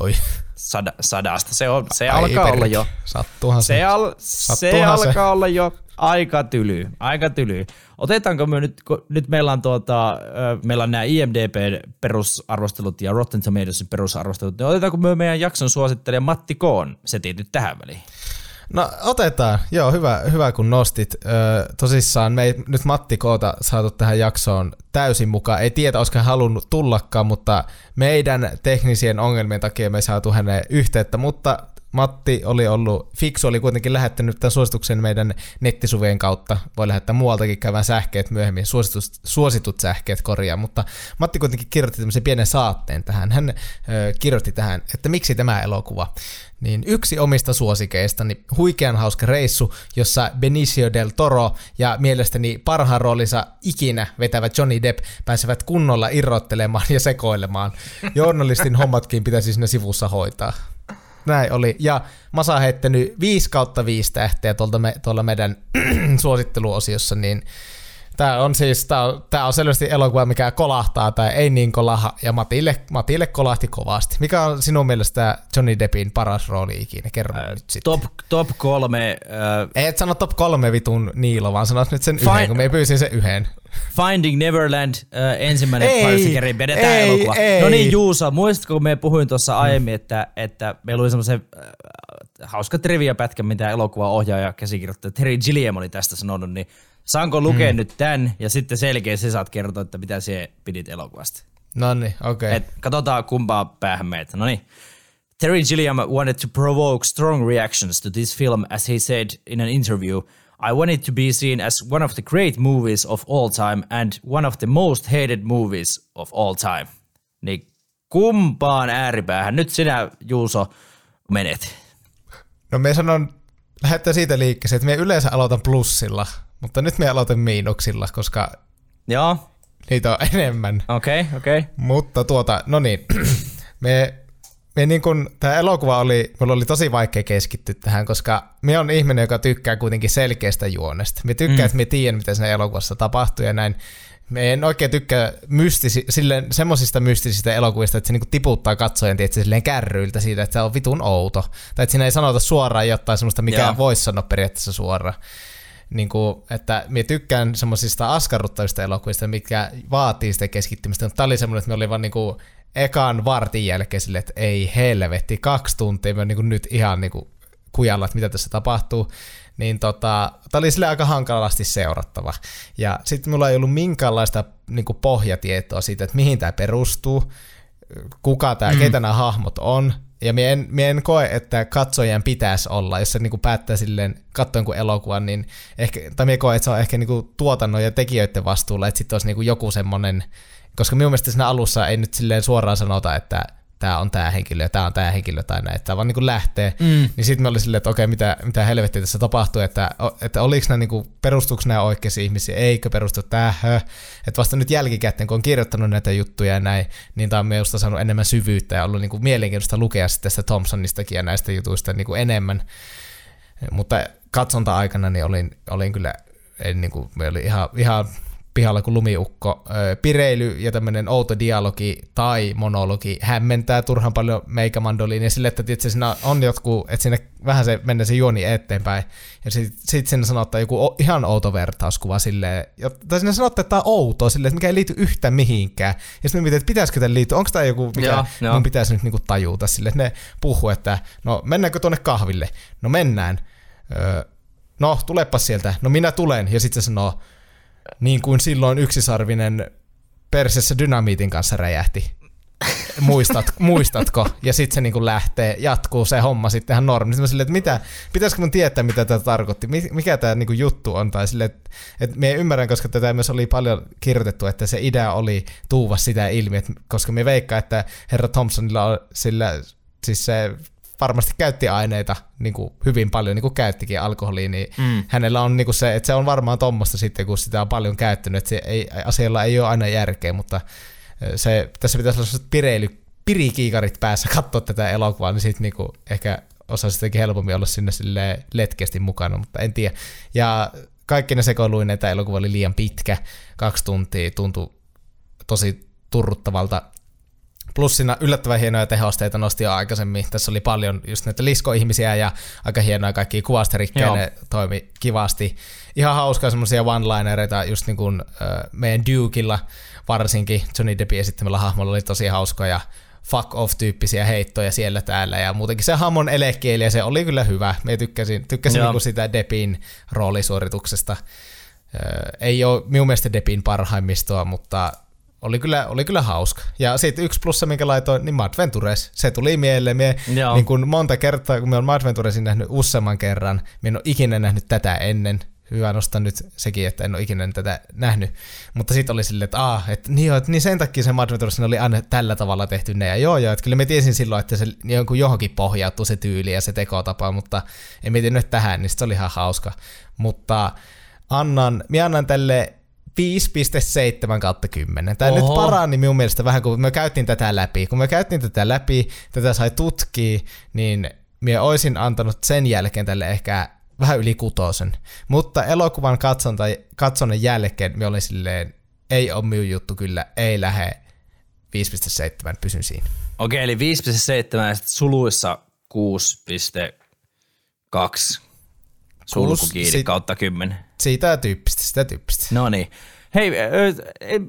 Oi. Sada, sadasta. Se, on, se Ai alkaa olla jo. Sattuhan se. Se, al, se alkaa olla jo aika tyly. Aika tyly. Otetaanko me nyt, kun nyt meillä on, tuota, meillä on nämä IMDB-perusarvostelut ja Rotten Tomatoesin perusarvostelut, niin otetaanko me meidän jakson suosittelija Matti Koon setit nyt tähän väliin? No otetaan, joo hyvä, hyvä kun nostit. Ö, tosissaan me ei nyt Matti Koota saatu tähän jaksoon täysin mukaan. Ei tiedä, olisiko hän halunnut tullakaan, mutta meidän teknisien ongelmien takia me ei saatu häneen yhteyttä, mutta Matti oli ollut, Fiksu oli kuitenkin lähettänyt tämän suosituksen meidän nettisuvien kautta. Voi lähettää muualtakin käyvän sähkeet myöhemmin, suositut, suositut sähkeet korjaa, mutta Matti kuitenkin kirjoitti tämmöisen pienen saatteen tähän. Hän ö, kirjoitti tähän, että miksi tämä elokuva. Niin yksi omista suosikeista, niin huikean hauska reissu, jossa Benicio del Toro ja mielestäni parhaan roolinsa ikinä vetävä Johnny Depp pääsevät kunnolla irrottelemaan ja sekoilemaan. Journalistin hommatkin pitäisi siinä sivussa hoitaa. Näin oli. Ja Masa heittänyt 5 kautta 5 tähteä tuolta me, tuolla meidän suositteluosiossa, niin Tämä on siis, tämä on, tämä on selvästi elokuva, mikä kolahtaa tai ei niin kolaha, ja Matille, Matille kolahti kovasti. Mikä on sinun mielestä Johnny Deppin paras rooli ikinä? Kerro äh, nyt sitten. Top, top kolme. Äh, et sano top kolme vitun Niilo, vaan sanot nyt sen Find, yhden, kun me pyysin sen yhden. Finding Neverland, äh, ensimmäinen parsikeri, vedetään ei, elokuva. Ei. No niin Juusa, muistatko kun me puhuin tuossa mm. aiemmin, että, että meillä oli semmoisen äh, hauska trivia-pätkä, mitä elokuva ohjaaja käsikirjoittaja Terry Gilliam oli tästä sanonut, niin Saanko lukea mm. nyt tämän ja sitten selkeä se saat kertoa, että mitä se pidit elokuvasta. No niin, okei. Okay. Katsotaan kumpaa päähän meitä. No niin. Terry Gilliam wanted to provoke strong reactions to this film as he said in an interview, I want it to be seen as one of the great movies of all time and one of the most hated movies of all time. Niin kumpaan ääripäähän nyt sinä, Juuso, menet? No me sanon, lähdetään siitä liikkeeseen, että me yleensä aloitan plussilla – mutta nyt me aloitan miinuksilla, koska Joo. niitä on enemmän. Okei, okay, okei. Okay. Mutta tuota, no niin, me, me niin kun, tämä elokuva oli, mulla oli tosi vaikea keskittyä tähän, koska me on ihminen, joka tykkää kuitenkin selkeästä juonesta. Me tykkää, mm. että me tiedän, mitä siinä elokuvassa tapahtuu ja näin. Me en oikein tykkää mystisi, silleen, semmoisista mystisistä elokuvista, että se niinku tiputtaa katsojan tietysti, silleen kärryiltä siitä, että se on vitun outo. Tai että siinä ei sanota suoraan jotain semmoista, mikä voisi sanoa periaatteessa suoraan niin kuin, että minä tykkään semmoisista askarruttavista elokuvista, mikä vaatii sitä keskittymistä, mutta tämä oli semmoinen, että me oli vaan niin kuin ekan vartin jälkeen sille, että ei helvetti, kaksi tuntia, me on niin kuin nyt ihan niin kuin kujalla, että mitä tässä tapahtuu, niin tota, tämä oli sille aika hankalasti seurattava. Ja sitten mulla ei ollut minkäänlaista niin kuin pohjatietoa siitä, että mihin tämä perustuu, kuka tämä, mm. keitä nämä hahmot on, ja mie en, mie en koe, että katsojien pitäisi olla, jos se niinku päättää silleen katsoa kuin elokuvan, niin ehkä, tai mie koe, että se on ehkä niinku tuotannon ja tekijöiden vastuulla, että sitten olisi niinku joku semmoinen, koska minun mielestä siinä alussa ei nyt silleen suoraan sanota, että tämä on tämä henkilö ja tämä on tämä henkilö tai näin, että vaan niin kuin lähtee, mm. niin sitten me oli silleen, että okei, mitä, mitä helvettiä tässä tapahtuu, että, että oliko nämä, niin kuin, perustuuko nämä oikeisiin ihmisiä, eikö perustu tähän, että vasta nyt jälkikäteen, kun on kirjoittanut näitä juttuja ja näin, niin tämä on minusta saanut enemmän syvyyttä ja ollut niin kuin mielenkiintoista lukea sitten tästä Thompsonistakin ja näistä jutuista niin kuin enemmän, mutta katsonta-aikana niin olin, olin kyllä, en, niin kuin, me oli ihan, ihan pihalla kuin lumiukko. Pireily ja tämmöinen outo dialogi tai monologi hämmentää turhan paljon meikämandoliin ja sille, että tietysti siinä on jotkut, että sinne vähän se menee se juoni eteenpäin ja sitten sit sinne sanottaa joku ihan outo vertauskuva silleen, tai sinne sanottaa, että tämä on outo silleen, että mikä ei liity yhtään mihinkään. Ja sitten mietin, että pitäisikö tämä liittyä, onko tämä joku, mikä mun joo. pitäisi nyt niinku tajuta silleen, että ne puhuu, että no mennäänkö tuonne kahville? No mennään. Öö, no tulepa sieltä. No minä tulen. Ja sitten se sanoo, niin kuin silloin yksisarvinen persessä dynamiitin kanssa räjähti. Muistat, muistatko? Ja sitten se niinku lähtee, jatkuu se homma sitten ihan normi. Sitten silleen, että mitä, pitäisikö mun tietää, mitä tämä tarkoitti? Mikä tämä niinku juttu on? Tai silleen, että, että me ymmärrän, koska tätä myös oli paljon kirjoitettu, että se idea oli tuuva sitä ilmi, että, koska me veikkaa, että herra Thompsonilla on sillä, siis se varmasti käytti aineita niin kuin hyvin paljon, niin kuin käyttikin alkoholia, niin mm. hänellä on niin kuin se, että se on varmaan tuommoista sitten, kun sitä on paljon käyttänyt, että se ei, asialla ei ole aina järkeä, mutta se, tässä pitäisi olla sellaiset pireily, pirikiikarit päässä katsoa tätä elokuvaa, niin sitten niin ehkä osaisi sittenkin helpommin olla sinne sille letkeästi mukana, mutta en tiedä. Ja kaikki ne sekoiluin, että elokuva oli liian pitkä, kaksi tuntia, tuntui tosi turruttavalta. Plus siinä yllättävän hienoja tehosteita nosti jo aikaisemmin. Tässä oli paljon just näitä liskoihmisiä ja aika hienoja kaikki kuvasterikkejä, ne toimi kivasti. Ihan hauskaa semmoisia one-linereita just niin kuin äh, meidän Dukella varsinkin Johnny Deppin esittämällä hahmolla oli tosi hauskoja fuck off-tyyppisiä heittoja siellä täällä ja muutenkin se Hamon elekieli ja se oli kyllä hyvä. Me tykkäsin, tykkäsin niinku sitä Depin roolisuorituksesta. ei ole minun mielestä Depin parhaimmistoa, mutta oli kyllä, oli kyllä hauska. Ja sitten yksi plussa, minkä laitoin, niin Madventures. Se tuli mieleen. Mie, niin kun monta kertaa, kun me on Madventuresin nähnyt useamman kerran, minä en ole ikinä nähnyt tätä ennen hyvä nostaa nyt sekin, että en ole ikinä tätä nähnyt. Mutta sitten oli silleen, että, ah, että, niin, joo, että niin sen takia se Mad oli aina tällä tavalla tehty ne. Ja joo, joo, että kyllä me tiesin silloin, että se jonkun johonkin pohjautuu se tyyli ja se tekotapa, mutta en mietin nyt tähän, niin se oli ihan hauska. Mutta annan, minä annan tälle 5,7 kautta 10. Tämä Oho. nyt parani minun mielestä vähän, kun me käytiin tätä läpi. Kun me käytiin tätä läpi, tätä sai tutkia, niin minä olisin antanut sen jälkeen tälle ehkä vähän yli kutosen. Mutta elokuvan katsonta, katsonnan jälkeen me olin silleen, ei ole minun juttu kyllä, ei lähde 5.7, pysyn siinä. Okei, eli 5.7 ja suluissa 6.2 sulkukiiri sit, kautta 10. Siitä tyyppistä, sitä tyyppistä. No niin. Hei,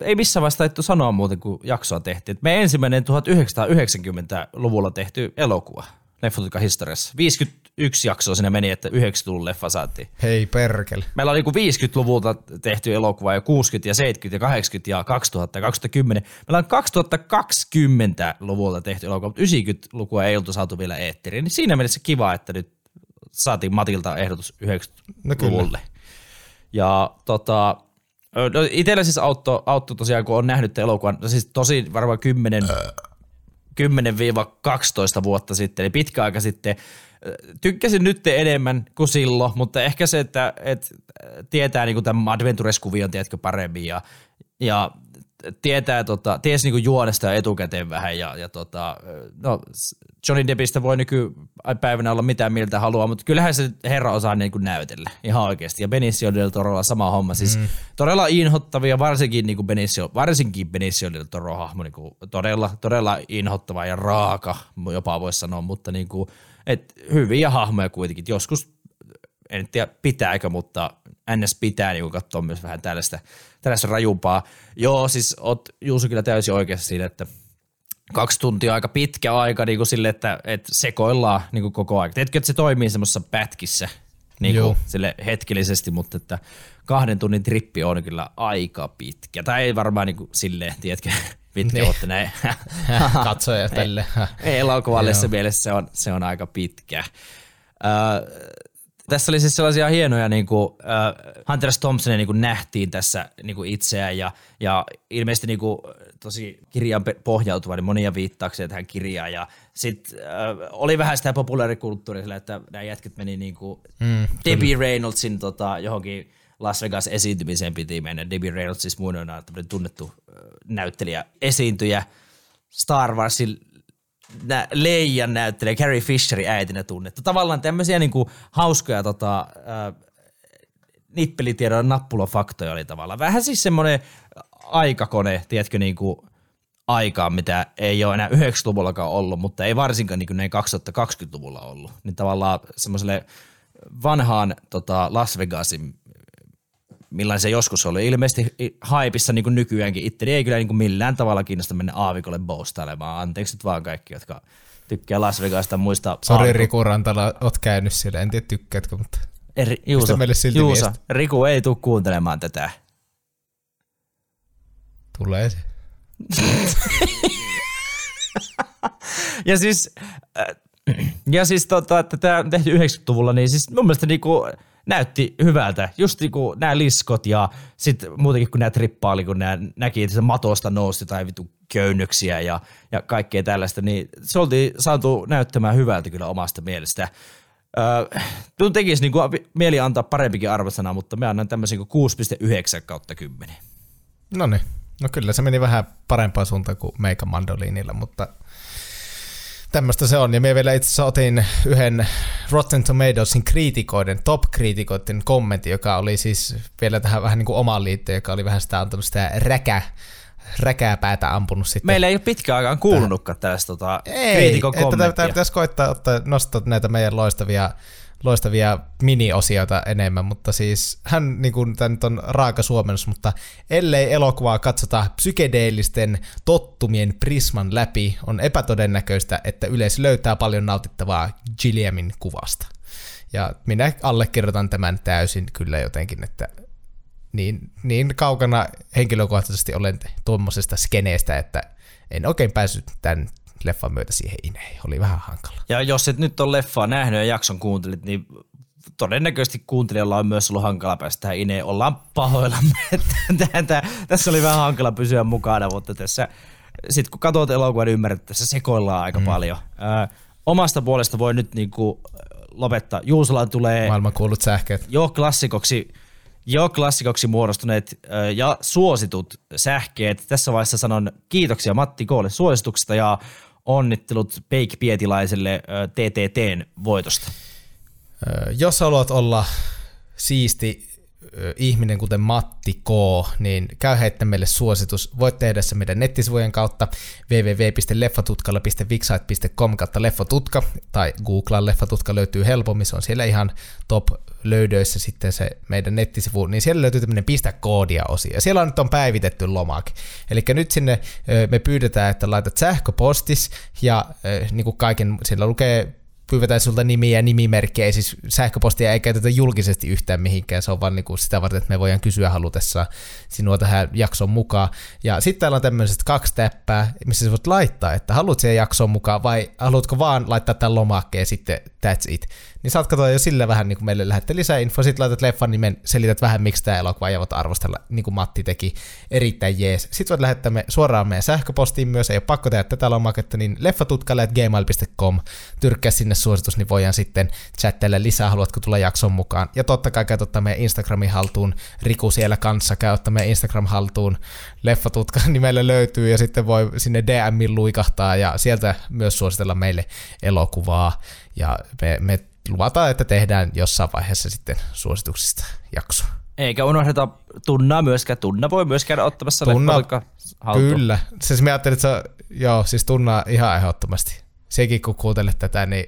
ei, missään vaiheessa taittu sanoa muuten, kun jaksoa tehtiin. Me ensimmäinen 1990-luvulla tehty elokuva leffotika historiassa. 51 jaksoa sinne meni, että 90-luvun leffa saatiin. Hei perkele. Meillä oli 50-luvulta tehty elokuva ja 60 ja 70 ja 80 ja 2000 ja 2010. Meillä on 2020-luvulta tehty elokuva, mutta 90-lukua ei oltu saatu vielä eetteriin. Niin siinä mielessä kiva, että nyt saatiin Matilta ehdotus 90-luvulle. No ja tota, no itsellä siis auttoi, auttoi tosiaan, kun on nähnyt elokuvan, no siis tosi varmaan 10 10-12 vuotta sitten, eli pitkä aika sitten. Tykkäsin nyt enemmän kuin silloin, mutta ehkä se, että, että tietää niin tämän Adventures-kuvion tiedätkö, paremmin ja, ja tietää, tota, tiesi niin juonesta etukäteen vähän ja, ja tota, no, Johnny Deppistä voi nykypäivänä olla mitä mieltä haluaa, mutta kyllähän se herra osaa niin kuin näytellä ihan oikeasti. Ja Benicio del Torolla sama homma. Siis mm. todella inhottavia, varsinkin, niin kuin Benicio, varsinkin Benicio del Toro hahmo, niin kuin todella, todella inhottava ja raaka, jopa voisi sanoa, mutta niin kuin, et hyviä hahmoja kuitenkin. Joskus, en tiedä pitääkö, mutta ns. pitää niin katsoa myös vähän tällaista, tällaista rajumpaa. Joo, siis oot Juuso kyllä täysin oikeassa siinä, että – kaksi tuntia aika pitkä aika niin kuin sille, että, että sekoillaan niin kuin koko ajan. Tiedätkö, että se toimii semmoisessa pätkissä niin kuin sille hetkellisesti, mutta että kahden tunnin trippi on kyllä aika pitkä. Tai ei varmaan niin kuin silleen, tiedätkö, mitkä niin. olette näin. Katsoja tälle. ei, elokuvalle mielessä se on, se on aika pitkä. Uh, tässä oli siis sellaisia hienoja, niin kuin, uh, Hunter S. Thompsonia niin kuin nähtiin tässä niin kuin itseään ja, ja ilmeisesti niin kuin, tosi kirjaan pohjautuva, niin monia viittauksia tähän kirjaan ja sitten äh, oli vähän sitä populaarikulttuuria että nämä jätket meni niin kuin mm, Debbie Reynoldsin tota, johonkin Las Vegas esiintymiseen piti mennä. Debbie Reynolds siis muinoina tunnettu äh, näyttelijä esiintyjä Star Warsin nä, Leijan näyttelijä, Carrie Fisherin äitinä tunnettu. Tavallaan tämmöisiä niinku hauskoja tota, äh, nippelitiedon nappulofaktoja oli tavallaan. Vähän siis semmoinen aikakone, tiedätkö, niinku aikaan, mitä ei ole enää 90-luvullakaan ollut, mutta ei varsinkaan niin näin 2020-luvulla ollut. Niin tavallaan semmoiselle vanhaan tota Las Vegasin, millainen se joskus oli, ilmeisesti haipissa niin kuin nykyäänkin. Itse ei kyllä niin kuin millään tavalla kiinnosta mennä aavikolle boostailemaan. Anteeksi nyt vaan kaikki, jotka tykkää Las Vegasta muista. Sori Riku Rantala, oot käynyt siellä, en tiedä tykkäätkö, mutta Eri, Juuso, meille silti Juuso, Riku ei tule kuuntelemaan tätä. Tulee se. ja siis, äh, ja siis tota, että tämä on tehty 90-luvulla, niin siis mun mielestä niinku näytti hyvältä. Just niinku nämä liskot ja sitten muutenkin kun nämä trippaali, kun nämä näki, että se matosta nousi tai vitu köynnöksiä ja, ja kaikkea tällaista, niin se oltiin saatu näyttämään hyvältä kyllä omasta mielestä. Öö, tekisi niin kuin, mieli antaa parempikin arvosana, mutta mä annan tämmöisen kuin 6,9 kautta 10. No niin, no kyllä se meni vähän parempaan suuntaan kuin meikä mandoliinilla, mutta tämmöistä se on. Ja me vielä itse asiassa otin yhden Rotten Tomatoesin kriitikoiden, top-kriitikoiden kommentti, joka oli siis vielä tähän vähän niin kuin omaan liitteen, joka oli vähän sitä antanut sitä räkä, räkää päätä ampunut sitten. Meillä ei ole pitkään aikaan kuulunutkaan tästä tota, kriitikon kommenttia. Että pitäisi koittaa ottaa, nostaa näitä meidän loistavia loistavia mini-osioita enemmän, mutta siis hän, niin kuin, tämä nyt on raaka suomennus, mutta ellei elokuvaa katsota psykedeellisten tottumien prisman läpi, on epätodennäköistä, että yleisö löytää paljon nautittavaa Gilliamin kuvasta. Ja minä allekirjoitan tämän täysin kyllä jotenkin, että niin, niin kaukana henkilökohtaisesti olen tuommoisesta skeneestä, että en oikein päässyt tämän leffan myötä siihen ineen. Oli vähän hankala. Ja jos et nyt ole leffaa nähnyt ja jakson kuuntelit, niin todennäköisesti kuuntelijalla on myös ollut hankala päästä tähän ineen. Ollaan pahoillamme, että tässä oli vähän hankala pysyä mukana, mutta tässä sitten kun katsot elokuvan, niin ymmärrät, että tässä sekoillaan aika mm. paljon. Ö, omasta puolesta voi nyt niinku lopettaa. Juusolaan tulee... Maailman kuulut sähkeet. Jo klassikoksi jo klassikoksi muodostuneet ja suositut sähkeet. Tässä vaiheessa sanon kiitoksia Matti Koolle suosituksesta ja onnittelut Peik Pietilaiselle TTTn voitosta. Jos haluat olla siisti ihminen kuten Matti K, niin käy heittämään meille suositus. Voit tehdä se meidän nettisivujen kautta www.leffatutkalla.vixite.com kautta leffatutka tai Googlaa leffatutka löytyy helpommin, se on siellä ihan top löydöissä sitten se meidän nettisivu, niin siellä löytyy tämmöinen pistä koodia osia. Ja siellä on nyt on päivitetty lomake. Eli nyt sinne me pyydetään, että laitat sähköpostis ja niin kuin kaiken, siellä lukee pyydetään sulta nimiä ja nimimerkkejä, siis sähköpostia ei käytetä julkisesti yhtään mihinkään, se on vaan niinku sitä varten, että me voidaan kysyä halutessa sinua tähän jakson mukaan. Ja sitten täällä on tämmöiset kaksi täppää, missä sä voit laittaa, että haluat siihen jakson mukaan vai haluatko vaan laittaa tämän lomakkeen sitten that's it niin saat katsoa jo sillä vähän niin kuin meille lähette lisää infoa, sitten laitat leffan nimen, selität vähän miksi tämä elokuva ja voit arvostella, niin kuin Matti teki, erittäin jees. Sitten voit lähettää me suoraan meidän sähköpostiin myös, ei ole pakko tehdä tätä lomaketta, niin leffatutkalle.gmail.com, tyrkkää sinne suositus, niin voidaan sitten chatteille lisää, haluatko tulla jakson mukaan. Ja totta kai käy ottaa meidän Instagramin haltuun, Riku siellä kanssa käy ottaa meidän Instagram haltuun, leffatutka nimellä löytyy ja sitten voi sinne DMin luikahtaa ja sieltä myös suositella meille elokuvaa. Ja me, me luvataan, että tehdään jossain vaiheessa sitten suosituksista jakso. Eikä unohdeta Tunnaa myöskään. Tunna voi myös käydä ottamassa tunna, Kyllä. Siis mä ajattelin, että se, joo, siis Tunnaa ihan ehdottomasti. Sekin kun kuuntelet tätä, niin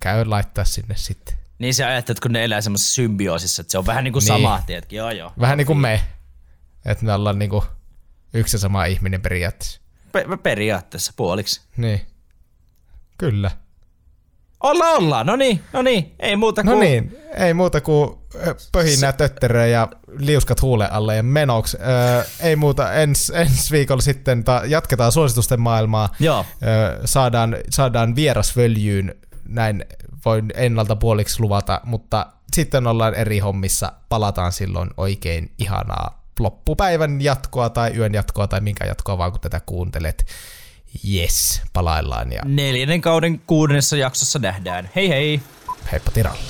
käy laittaa sinne sitten. Niin sä ajattelet, kun ne elää semmoisessa symbioosissa, että se on vähän niin kuin niin. sama, tiedätkö? Joo, joo. Vähän niin kuin me. Että me ollaan niin kuin yksi ja sama ihminen periaatteessa. Pe- periaatteessa, puoliksi. Niin. Kyllä. Olla ollaan, no niin, no niin, ei muuta no kuin... No niin, ei muuta kuin pöhinää tötteröä ja liuskat huule alle ja menoksi. Öö, ei muuta, ens, ensi viikolla sitten ta, jatketaan suositusten maailmaa. Joo. Öö, saadaan, saadaan vierasvöljyyn, näin voin ennalta puoliksi luvata, mutta sitten ollaan eri hommissa, palataan silloin oikein ihanaa loppupäivän jatkoa tai yön jatkoa tai minkä jatkoa vaan kun tätä kuuntelet yes, palaillaan. Ja... Neljännen kauden kuudennessa jaksossa nähdään. Hei hei! Heippa tiralla.